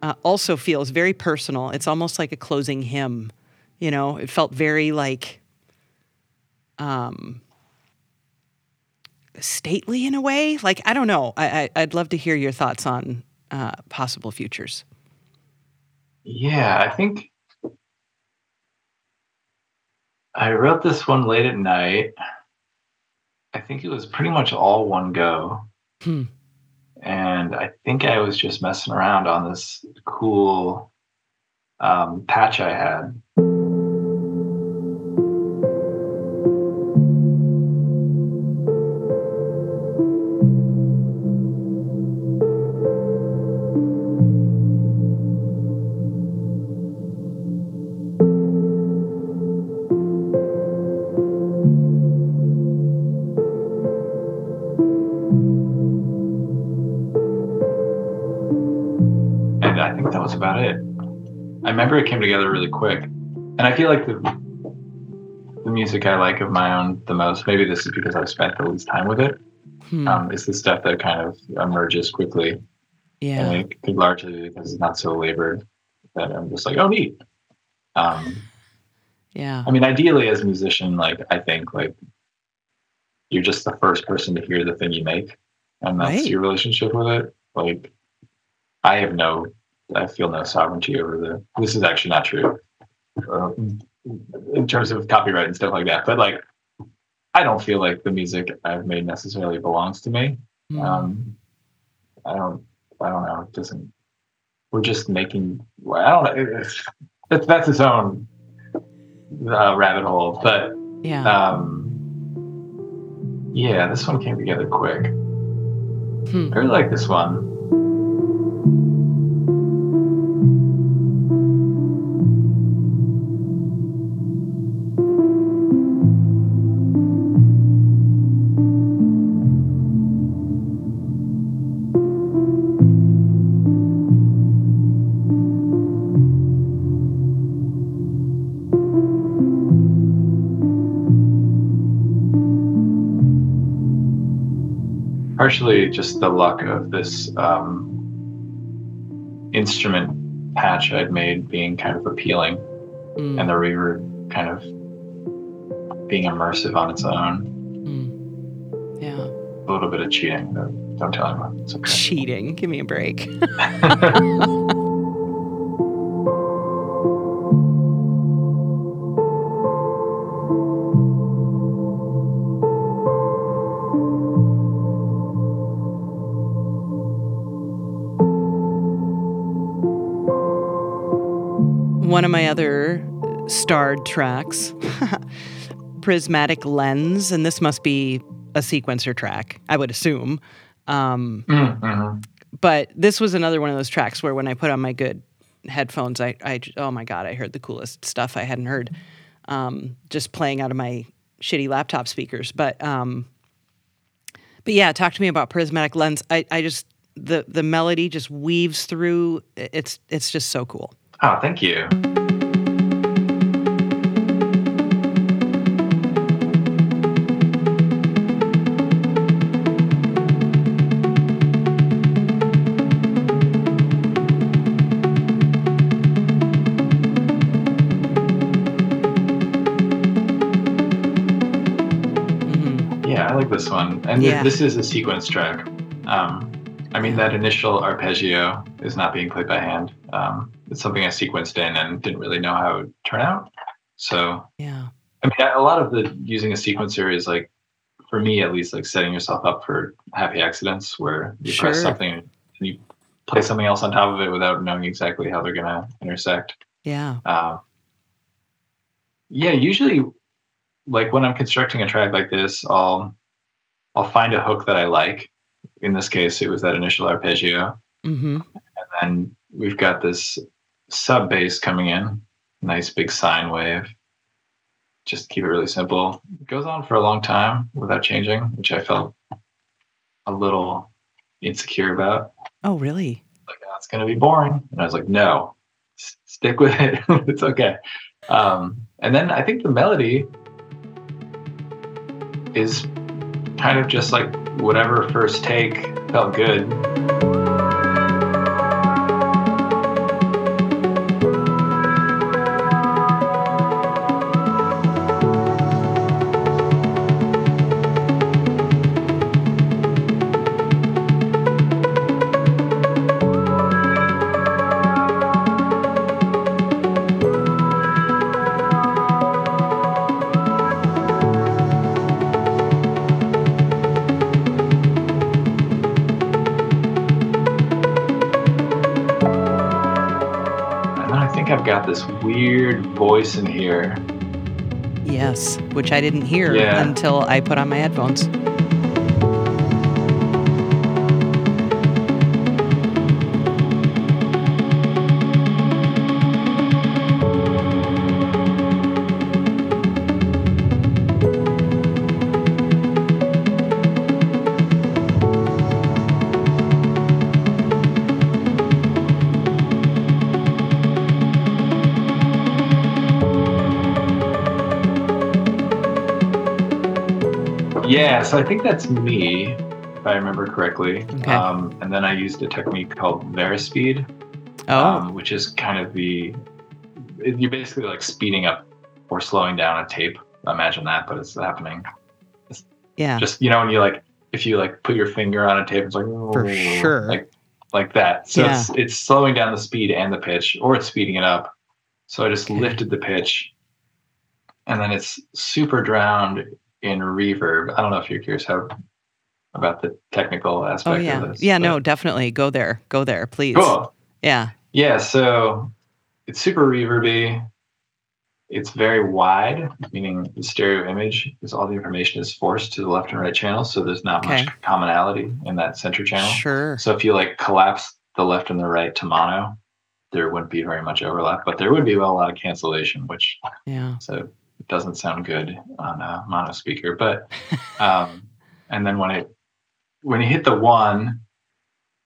uh, also feels very personal. It's almost like a closing hymn. You know, it felt very like um, stately in a way. Like I don't know. I, I would love to hear your thoughts on uh, possible futures. Yeah, I think I wrote this one late at night. I think it was pretty much all one go. Hmm. And I think I was just messing around on this cool um, patch I had. About it. I remember it came together really quick, and I feel like the the music I like of my own the most. Maybe this is because I've spent the least time with it. Hmm. Um, it's the stuff that kind of emerges quickly. Yeah, and it could largely because it's not so labored that I'm just like, oh, neat. Um, yeah. I mean, ideally, as a musician, like I think like you're just the first person to hear the thing you make, and that's right. your relationship with it. Like, I have no I feel no sovereignty over the. This is actually not true, um, in terms of copyright and stuff like that. But like, I don't feel like the music I've made necessarily belongs to me. Mm. Um, I don't. I don't know. It doesn't. We're just making. I don't know. That's that's its own uh, rabbit hole. But yeah. Um, yeah, this one came together quick. Hmm. I really like this one. Partially just the luck of this um, instrument patch I'd made being kind of appealing, mm. and the reverb kind of being immersive on its own. Mm. Yeah. A little bit of cheating, though. don't tell anyone. It's okay. Cheating. Give me a break. other starred tracks, Prismatic Lens, and this must be a sequencer track, I would assume. Um, mm-hmm. But this was another one of those tracks where when I put on my good headphones, I, I oh my God, I heard the coolest stuff I hadn't heard um, just playing out of my shitty laptop speakers. But um, But yeah, talk to me about prismatic lens. I, I just the the melody just weaves through. It's it's just so cool. Oh, thank you. This one, and yeah. this is a sequence track. Um, I mean, that initial arpeggio is not being played by hand. Um, it's something I sequenced in and didn't really know how it would turn out. So, yeah. I mean, a lot of the using a sequencer is like, for me at least, like setting yourself up for happy accidents where you sure. press something and you play something else on top of it without knowing exactly how they're going to intersect. Yeah. Uh, yeah. Usually, like when I'm constructing a track like this, I'll I'll find a hook that I like. In this case, it was that initial arpeggio. Mm-hmm. And then we've got this sub bass coming in, nice big sine wave. Just keep it really simple. It goes on for a long time without changing, which I felt a little insecure about. Oh, really? Like, oh, going to be boring. And I was like, no, s- stick with it. it's okay. Um, and then I think the melody is kind of just like whatever first take felt good. Voice in here. Yes, which I didn't hear yeah. until I put on my headphones. Yeah, so I think that's me, if I remember correctly. Okay. Um, and then I used a technique called Varispeed, oh. um, which is kind of the you're basically like speeding up or slowing down a tape. Imagine that, but it's happening. It's yeah. Just you know, when you like if you like put your finger on a tape, it's like for sure, like like that. So yeah. it's it's slowing down the speed and the pitch, or it's speeding it up. So I just okay. lifted the pitch, and then it's super drowned in reverb. I don't know if you're curious how about the technical aspect oh, yeah. of this. Yeah, no, definitely. Go there. Go there, please. Cool. Yeah. Yeah, so it's super reverby. It's very wide, meaning the stereo image is all the information is forced to the left and right channel, so there's not okay. much commonality in that center channel. Sure. So if you like collapse the left and the right to mono, there wouldn't be very much overlap, but there would be a lot of cancellation, which yeah. So it doesn't sound good on a mono speaker. But um, and then when it when you hit the one,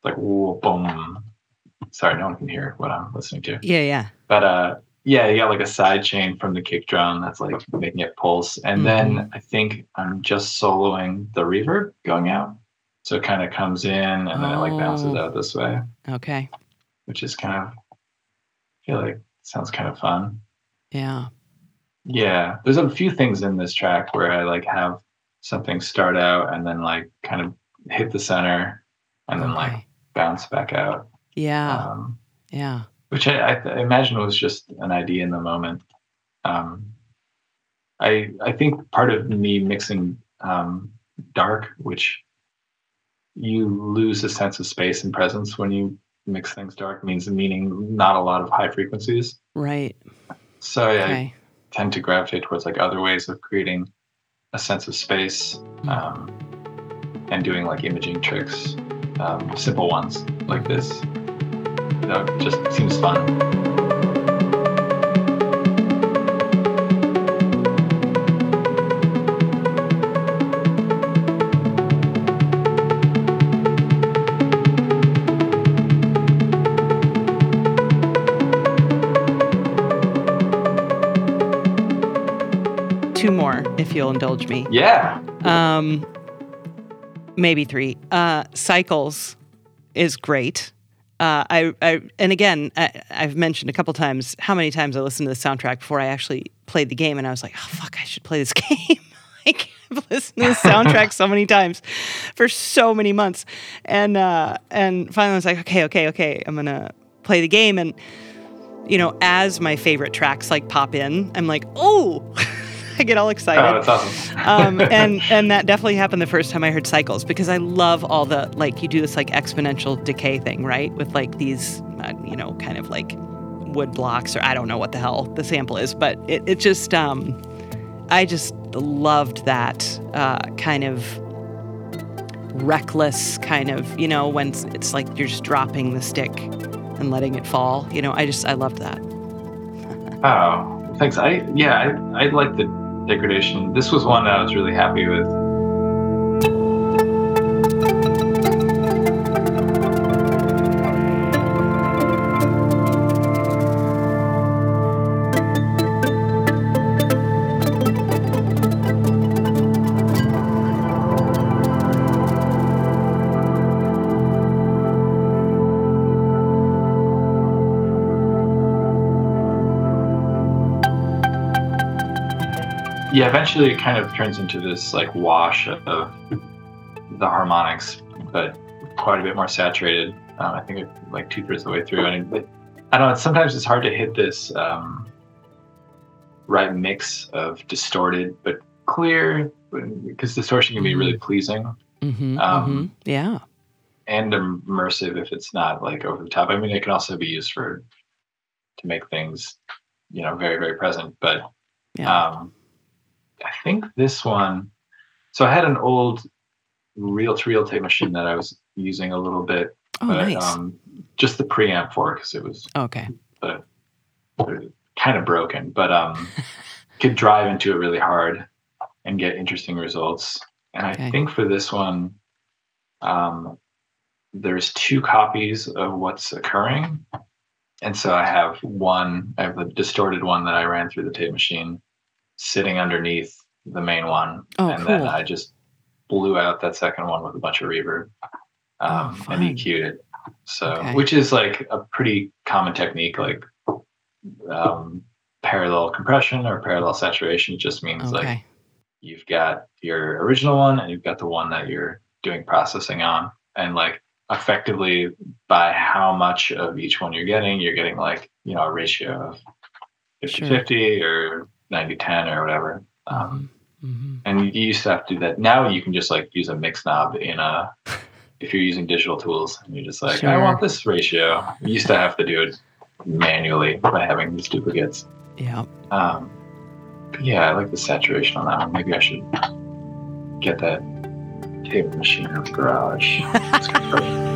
like whoa, boom. Sorry, no one can hear what I'm listening to. Yeah, yeah. But uh, yeah, you got like a side chain from the kick drum that's like making it pulse, and mm-hmm. then I think I'm just soloing the reverb going out, so it kind of comes in and then oh. it like bounces oh. out this way. Okay. Which is kind of I feel like sounds kind of fun. Yeah. Yeah, there's a few things in this track where I like have something start out and then like kind of hit the center and then like bounce back out. Yeah. Um, yeah. Which I, I, th- imagine was just an idea in the moment. Um, I I think part of me mixing um, dark, which you lose a sense of space and presence when you mix things dark, means meaning not a lot of high frequencies. Right. So okay tend to gravitate towards like other ways of creating a sense of space um, and doing like imaging tricks, um, simple ones like this. That just seems fun. You'll indulge me. Yeah. Um, maybe three. Uh, Cycles is great. Uh, I, I and again, I, I've mentioned a couple times how many times I listened to the soundtrack before I actually played the game, and I was like, "Oh fuck, I should play this game." like I've listened to the soundtrack so many times for so many months, and uh, and finally I was like, "Okay, okay, okay, I'm gonna play the game." And you know, as my favorite tracks like pop in, I'm like, "Oh." I get all excited. Oh, that's awesome. um, and and that definitely happened the first time I heard cycles because I love all the like you do this like exponential decay thing, right? With like these, uh, you know, kind of like wood blocks or I don't know what the hell the sample is, but it it just um, I just loved that uh, kind of reckless kind of you know when it's, it's like you're just dropping the stick and letting it fall. You know, I just I loved that. Oh, thanks. I yeah, I I like the degradation. This was one that I was really happy with. Yeah, eventually it kind of turns into this like wash of the harmonics, but quite a bit more saturated. Um, I think it, like two thirds of the way through, and it, I don't know. Sometimes it's hard to hit this um, right mix of distorted but clear, because distortion can be really pleasing. Mm-hmm, Um, mm-hmm. Yeah. and immersive if it's not like over the top. I mean, it can also be used for to make things, you know, very very present. But Yeah. um, I think this one. So I had an old reel to reel tape machine that I was using a little bit, oh, but nice. um, just the preamp for it because it was okay. but kind of broken, but um, could drive into it really hard and get interesting results. And I think for this one, um, there's two copies of what's occurring. And so I have one, I have the distorted one that I ran through the tape machine sitting underneath the main one. Oh, and then. I just blew out that second one with a bunch of reverb um, Oh, and. EQ'd it. So, Okay. which is like a pretty common technique, like um, parallel compression or parallel saturation just means like you've got your original one and you've got the one that you're doing processing on and like effectively by how much of each one you're getting you're getting like you know a ratio of 50 50 or 90 10 or whatever. Um, hmm and you used to have to do that. Now you can just like use a mix knob in a if you're using digital tools and you're just like i want this ratio. You used to have to do it manually by having these duplicates. Yeah. um, but yeah, I like the saturation on that one. Maybe I should get that tape machine in the garage.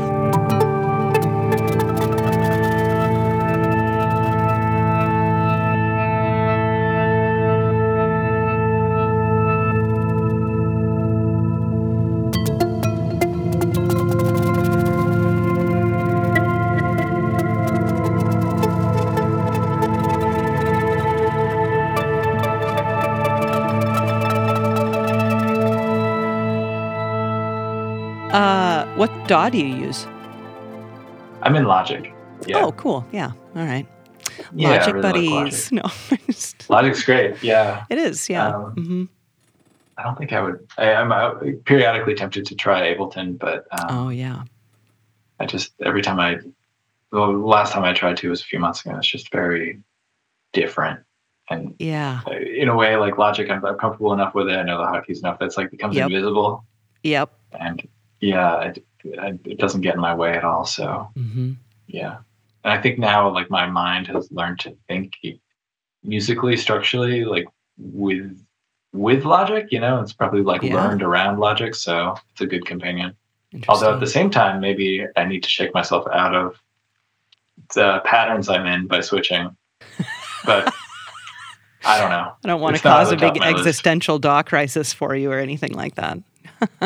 DAW do you use? I'm in Logic. Yeah, Oh, cool. Yeah. All right. yeah, I Logic like buddies. Logic. No, just- Logic's great. Yeah, it is. Yeah. Um, hmm I don't think I would. I, I'm uh, periodically tempted to try Ableton, but um, Oh, yeah. I just every time I, well, the last time I tried to was a few months ago. It's just very different, and Yeah. in a way, like Logic, I'm, I'm comfortable enough with it. I know the hotkeys enough that's like becomes Yep. invisible. Yep. and yeah, it, it it doesn't get in my way at all. So hmm yeah, and I think now like my mind has learned to think musically, structurally, like with with Logic. You know, it's probably like Yeah. learned around Logic, so it's a good companion. Although at the same time, maybe I need to shake myself out of the patterns I'm in by switching. But I don't know. I don't want to it's cause a big list. existential DAW crisis for you or anything like that.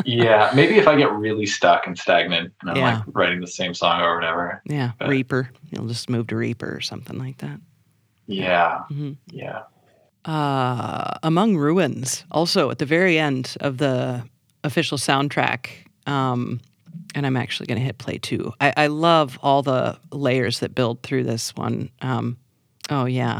Yeah, maybe if I get really stuck and stagnant and I'm Yeah. like writing the same song or whatever. Yeah. But- Reaper. You'll just move to Reaper or something like that. Yeah, hmm yeah. uh, Among Ruins, also at the very end of the official soundtrack. Um, and I'm actually going to hit play too. I, I, love all the layers that build through this one. Um, oh, yeah.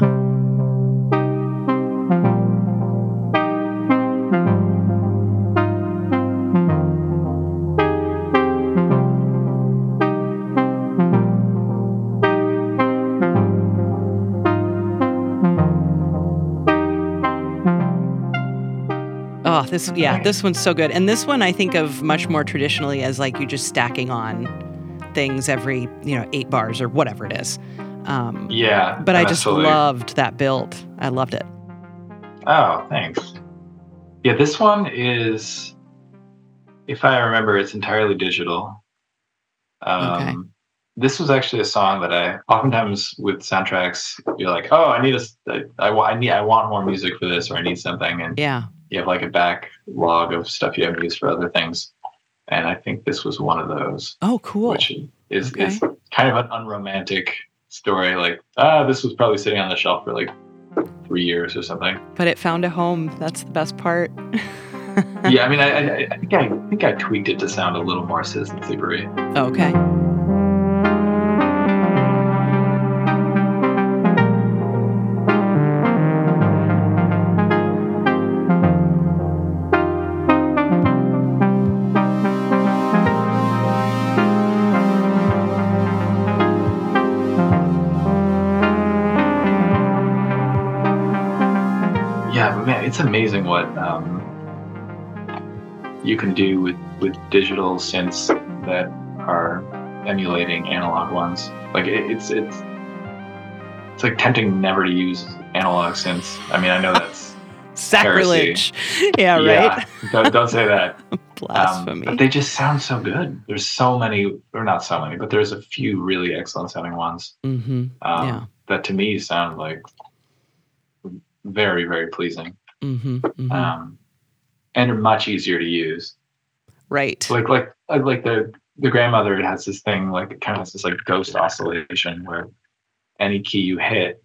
This yeah, this one's so good. And this one I think of much more traditionally as like you just stacking on things every, you know, eight bars or whatever it is. Um, yeah. But I just loved that build. I loved it. Oh, thanks. Yeah, this one is, if I remember, it's entirely digital. Um, okay. This was actually a song that I oftentimes with soundtracks, you're like, oh, I need a, I, I need, I want more music for this, or I need something, and yeah, you have like a backlog of stuff you haven't used for other things. And I think this was one of those. Oh, cool. Which is, okay. is kind of an unromantic story. Like, ah, this was probably sitting on the shelf for like three years or something. But it found a home. That's the best part. yeah, I mean, I, I, I, think I, I think I tweaked it to sound a little more Citizen Sleepery. Okay. It's amazing what um, you can do with, with digital synths that are emulating analog ones. Like it, it's it's it's like tempting never to use analog synths. I mean, I know that's sacrilege. Yeah, right. Yeah, don't, don't say that. Blasphemy. Um, but they just sound so good. There's so many, or not so many, but there's a few really excellent sounding ones. Mm-hmm. Um, yeah. That to me sound like very, very pleasing. Mm-hmm, mm-hmm. Um, and are much easier to use. Right. Like like like the the grandmother has this thing like it kind of has this like ghost oscillation where any key you hit,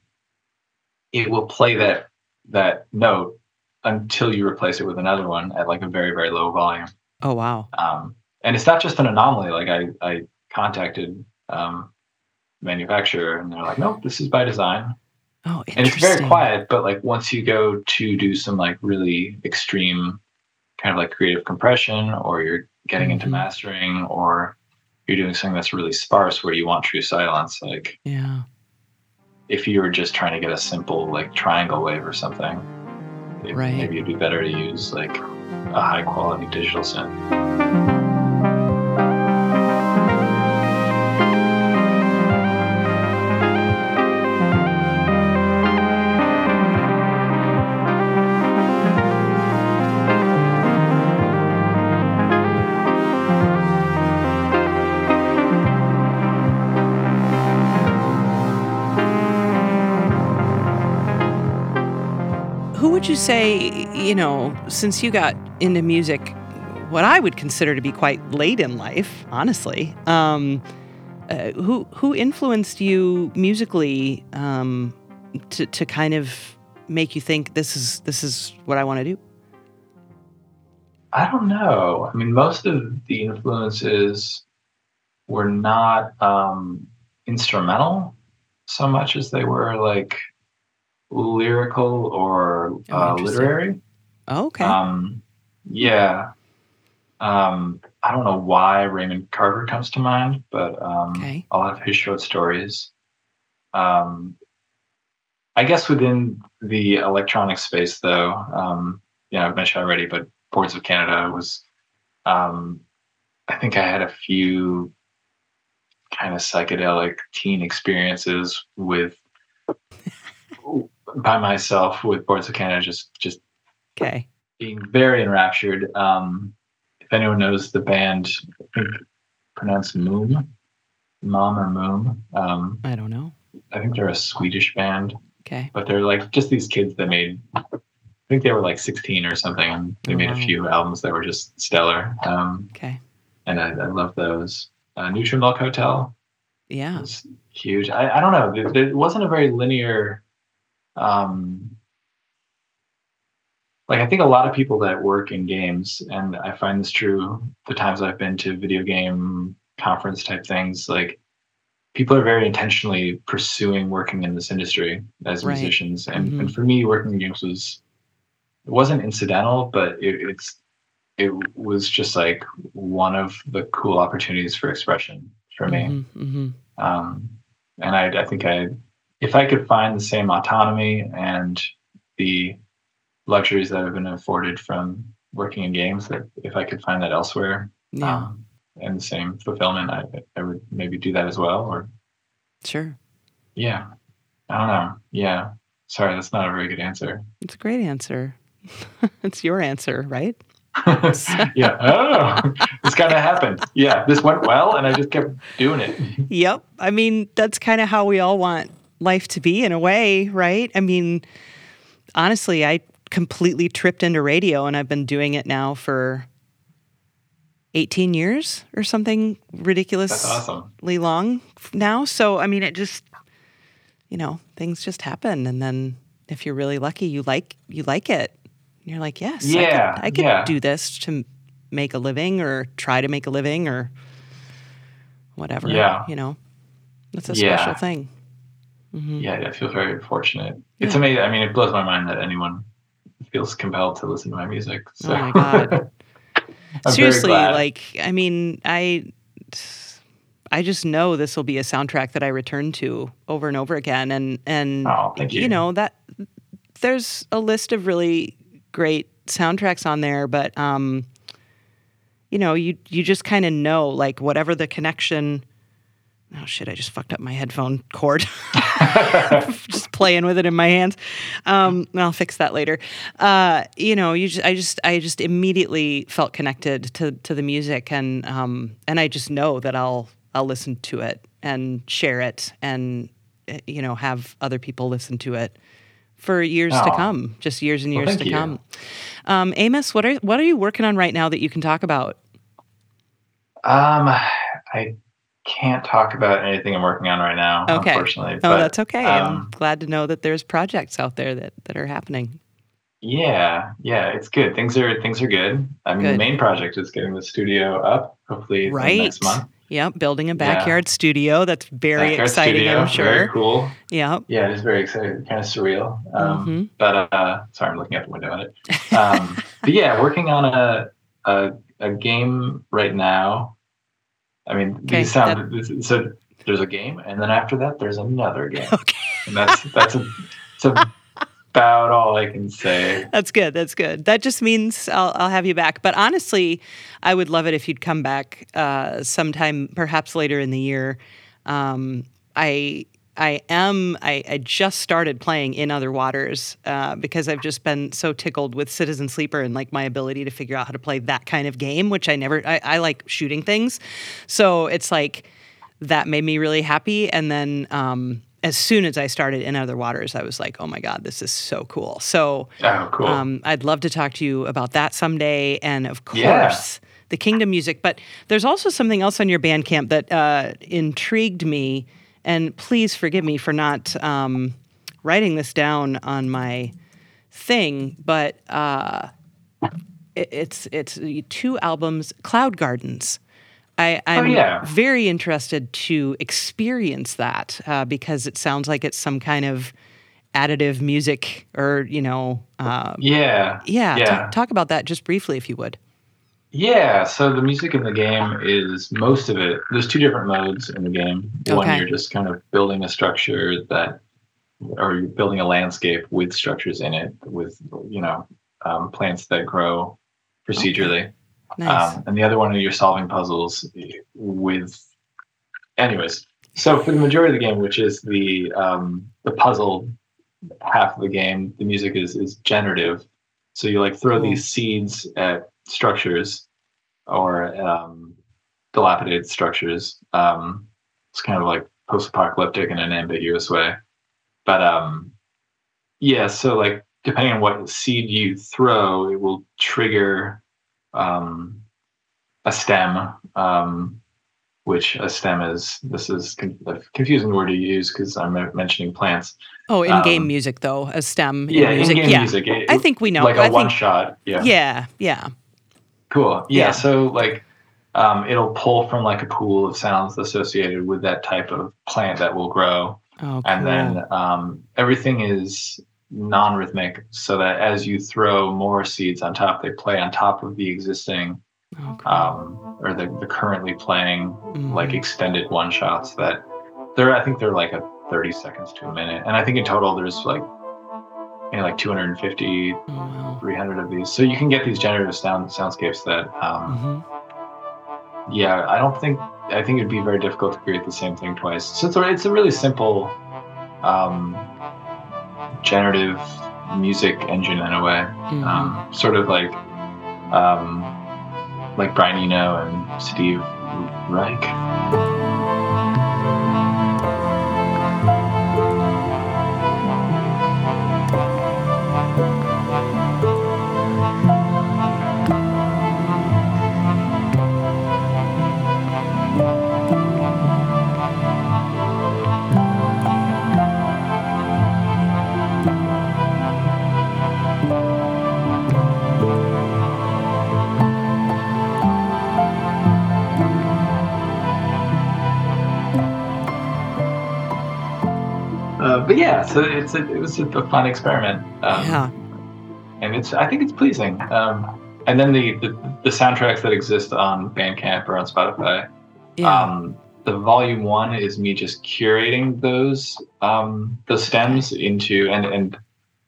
it will play that that note until you replace it with another one at like a very very low volume. Oh wow. Um, and it's not just an anomaly. Like I I contacted um, manufacturer and they're like, nope, this is by design. Oh, and it's very quiet, but like once you go to do some like really extreme kind of like creative compression or you're getting mm-hmm. into mastering or you're doing something that's really sparse where you want true silence, like yeah. If you were just trying to get a simple like triangle wave or something, right. maybe it'd be better to use like a high quality digital synth. You say, you know, since you got into music, what I would consider to be quite late in life, honestly, um, uh, who who influenced you musically um, to to kind of make you think this is this is what I want to do? I don't know. I mean, most of the influences were not um, instrumental so much as they were like lyrical or oh, uh, literary. Oh, okay. Um, yeah. Um, I don't know why Raymond Carver comes to mind, but um, okay. a lot of his short stories. Um, I guess within the electronic space, though, um, yeah, I've mentioned already, but Boards of Canada was. Um, I think I had a few kind of psychedelic teen experiences with by myself with Boards of Canada, just just okay, being very enraptured. Um, if anyone knows the band, I think pronounced Moom, Mom or Moom. Um, I don't know. I think they're a Swedish band. Okay, but they're like just these kids that made. I think they were like 16 or something, and they oh, made a few albums that were just stellar. Um, okay, and I, I love those. Uh, Hotel. Yeah, huge. I, I don't know. It, it wasn't a very linear um, like I think a lot of people that work in games, and I find this true the times I've been to video game conference type things, like people are very intentionally pursuing working in this industry as Right. musicians. And, Mhm. and for me, working in games was it wasn't incidental, but it, it's it was just like one of the cool opportunities for expression for me. Mhm, mhm. Um, and I, I think I, if I could find the same autonomy and the luxuries that have been afforded from working in games, that if I could find that elsewhere, Yeah, um, and the same fulfillment, I, I would maybe do that as well. Or sure. yeah, I don't know. Yeah, sorry, that's not a very good answer. It's a great answer. it's your answer, right? yeah, know. this kind of happened. Yeah, this went well, and I just kept doing it. Yep. I mean, that's kind of how we all want life to be in a way, right? I mean, honestly, I completely tripped into radio and I've been doing it now for 18 years or something ridiculously That's awesome. long now. So, I mean, it just, you know, things just happen. And then if you're really lucky, you like, you like it. And you're like, yes, Yeah, I could yeah. do this to make a living or try to make a living or whatever. Yeah. You know, that's a Yeah. special thing. Mhm. Yeah, I feel very fortunate. It's amazing. I mean, it blows my mind that anyone feels compelled to listen to my music. So. Oh my God. Seriously, like, I mean, I, I just know this will be a soundtrack that I return to over and over again. And, and, Oh, thank you. know, that there's a list of really great soundtracks on there, but, um, you know, you, you just kind of know, like, whatever the connection, oh shit, I just fucked up my headphone cord. just playing with it in my hands. Um, I'll fix that later. Uh, you know, you just, I just, I just immediately felt connected to to the music, and um, and I just know that I'll I'll listen to it and share it, and eh, you know, have other people listen to it for years to come, just years and years thank to you. come. Um, Amos, what are what are you working on right now that you can talk about? um, I can't talk about anything I'm working on right now, Okay. unfortunately. Oh, but, that's okay. I'm um, glad to know that there's projects out there that that are happening. Yeah, yeah, it's good. Things are things are good. I mean, Good. the main project is getting the studio up. Hopefully, Right. next month. Yep, building a backyard studio. That's very Backyard exciting, studio, I'm Very sure. cool. Yep. Yeah, it is very exciting. Kind of surreal. Um, Mhm. But uh, sorry, I'm looking out the window at it. Um, but yeah, working on a, a a game right now. I mean, Okay, these sound this- so. There's a game, and then after that, there's another game, Okay. and that's that's a, it's about all I can say. That's good. That's good. That just means I'll, I'll have you back. But honestly, I would love it if you'd come back uh, sometime, perhaps later in the year. Um, I I am. I, I just started playing in other waters uh, because I've just been so tickled with Citizen Sleeper and like my ability to figure out how to play that kind of game, which I never. I, I like shooting things, so it's like that made me really happy. And then um, as soon as I started in other waters, I was like, oh my god, this is so cool. So. Oh, cool. Um, I'd love to talk to you about that someday, and of course, Yeah. the Kingdom music. But there's also something else on your Bandcamp that uh, intrigued me, and please forgive me for not um, writing this down on my thing. But uh, it, it's it's two albums, Cloud Gardens. I, I'm yeah. very interested to experience that uh, because it sounds like it's some kind of additive music or you know uh, yeah, yeah, yeah. ta- talk about that just briefly if you would Yeah, so the music in the game is most of it. There's two different modes in the game. One, you're just kind of building a structure that, or you're building a landscape with structures in it, with you know um, plants that grow procedurally. nice Um, and the other one, you're solving puzzles with. Anyways, so for the majority of the game, which is the um, the puzzle half of the game, the music is is generative. So you like throw Cool. these seeds at structures or um, dilapidated structures. Um, it's kind of like post-apocalyptic in an ambiguous way, but um, yeah. So like depending on what seed you throw, it will trigger um, a stem um, which a stem is. This is a confusing word to use because I'm mentioning plants. Oh, in-game Um, music though, a stem. in Yeah, music. in-game yeah. music. it- I think we know. like I a one think, shot. Yeah. yeah, yeah. Cool. Yeah. Yeah. So like, um, it'll pull from like a pool of sounds associated with that type of plant that will grow, Oh, and then um, everything is non-rhythmic so that as you throw more seeds on top, they play on top of the existing Oh, cool. um, or the, the currently playing Mhm. like extended one shots that they're I think they're like a 30 seconds to a minute, and I think in total there's like you know, like 250 oh, wow. 300 of these. So you can get these generative sound soundscapes that, um, Mhm. yeah, I don't think, I think it'd be very difficult to create the same thing twice. So it's a, it's a really simple, um, generative music engine in a way, Mhm. um, sort of like, um, like Brian Eno and Steve Reich. Yeah, so it's a, it was a fun experiment. Um, yeah. and it's I think it's pleasing. Um, and then the, the the soundtracks that exist on Bandcamp or on Spotify. Yeah. Um, the volume one is me just curating those um, the stems into and and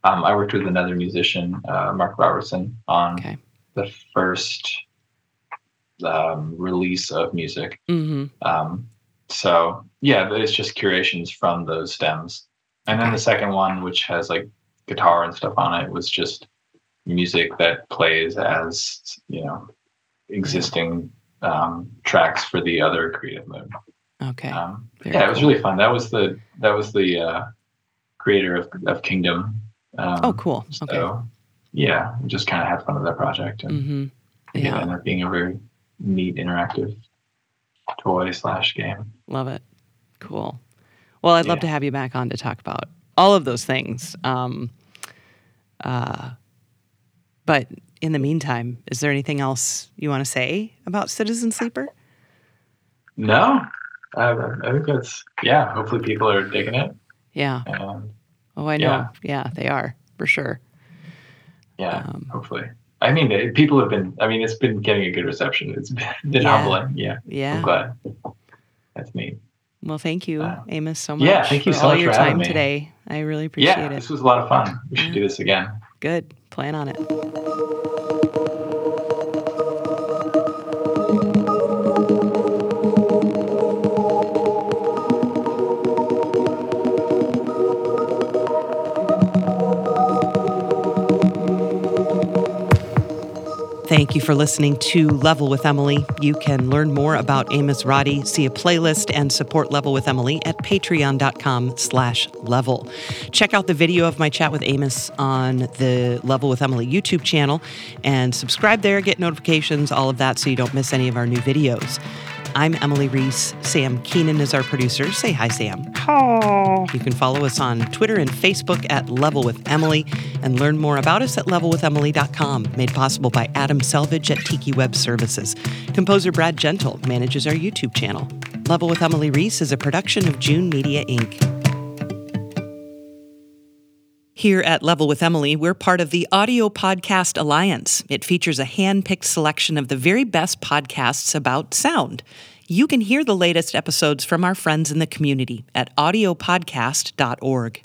um, I worked with another musician, uh, Mark Robertson, on Okay. the first um, release of music. hmm Um, so yeah, it's just curations from those stems. And then the second one, which has like guitar and stuff on it, was just music that plays as you know existing um, tracks for the other creative mode. Okay. Um, yeah, it was really fun. That was the that was the uh, creator of, of Kingdom. Um, oh, cool. Okay. So yeah, just kind of had fun with that project, and hmm it Yeah. ended up being a very neat interactive toy slash game. Love it. Cool. Well, I'd love Yeah. to have you back on to talk about all of those things. Um, uh, but in the meantime, is there anything else you want to say about Citizen Sleeper? No, I, I think that's yeah. Hopefully, people are digging it, Yeah. and Oh, I know. Yeah. Yeah, they are for sure. yeah, Um, hopefully. I mean, people have been. I mean, it's been getting a good reception. It's been, been Yeah. humbling. Yeah, I'm Yeah. glad. That's neat. Well, thank you, Uh, Amos, so much yeah, thank you for so all much your for time today. I really appreciate yeah, it. this was a lot of fun. We should do this again. Good. Plan on it. Thank you for listening to Level with Emily. You can learn more about Amos Roddy, see a playlist, and support Level with Emily at patreon.com slash level. Check out the video of my chat with Amos on the Level with Emily YouTube channel and subscribe there, get notifications, all of that so you don't miss any of our new videos. I'm Emily Reese. Sam Keenan is our producer. Say hi, Sam. Hi. You can follow us on Twitter and Facebook at Level with Emily and learn more about us at levelwithemily.com, made possible by Adam Selvage at Tiki Web Services. Composer Brad Gentle manages our YouTube channel. Level with Emily Reese is a production of June Media Inc. Here at Level with Emily, we're part of the Audio Podcast Alliance. It features a hand picked selection of the very best podcasts about sound. You can hear the latest episodes from our friends in the community at audiopodcast.org.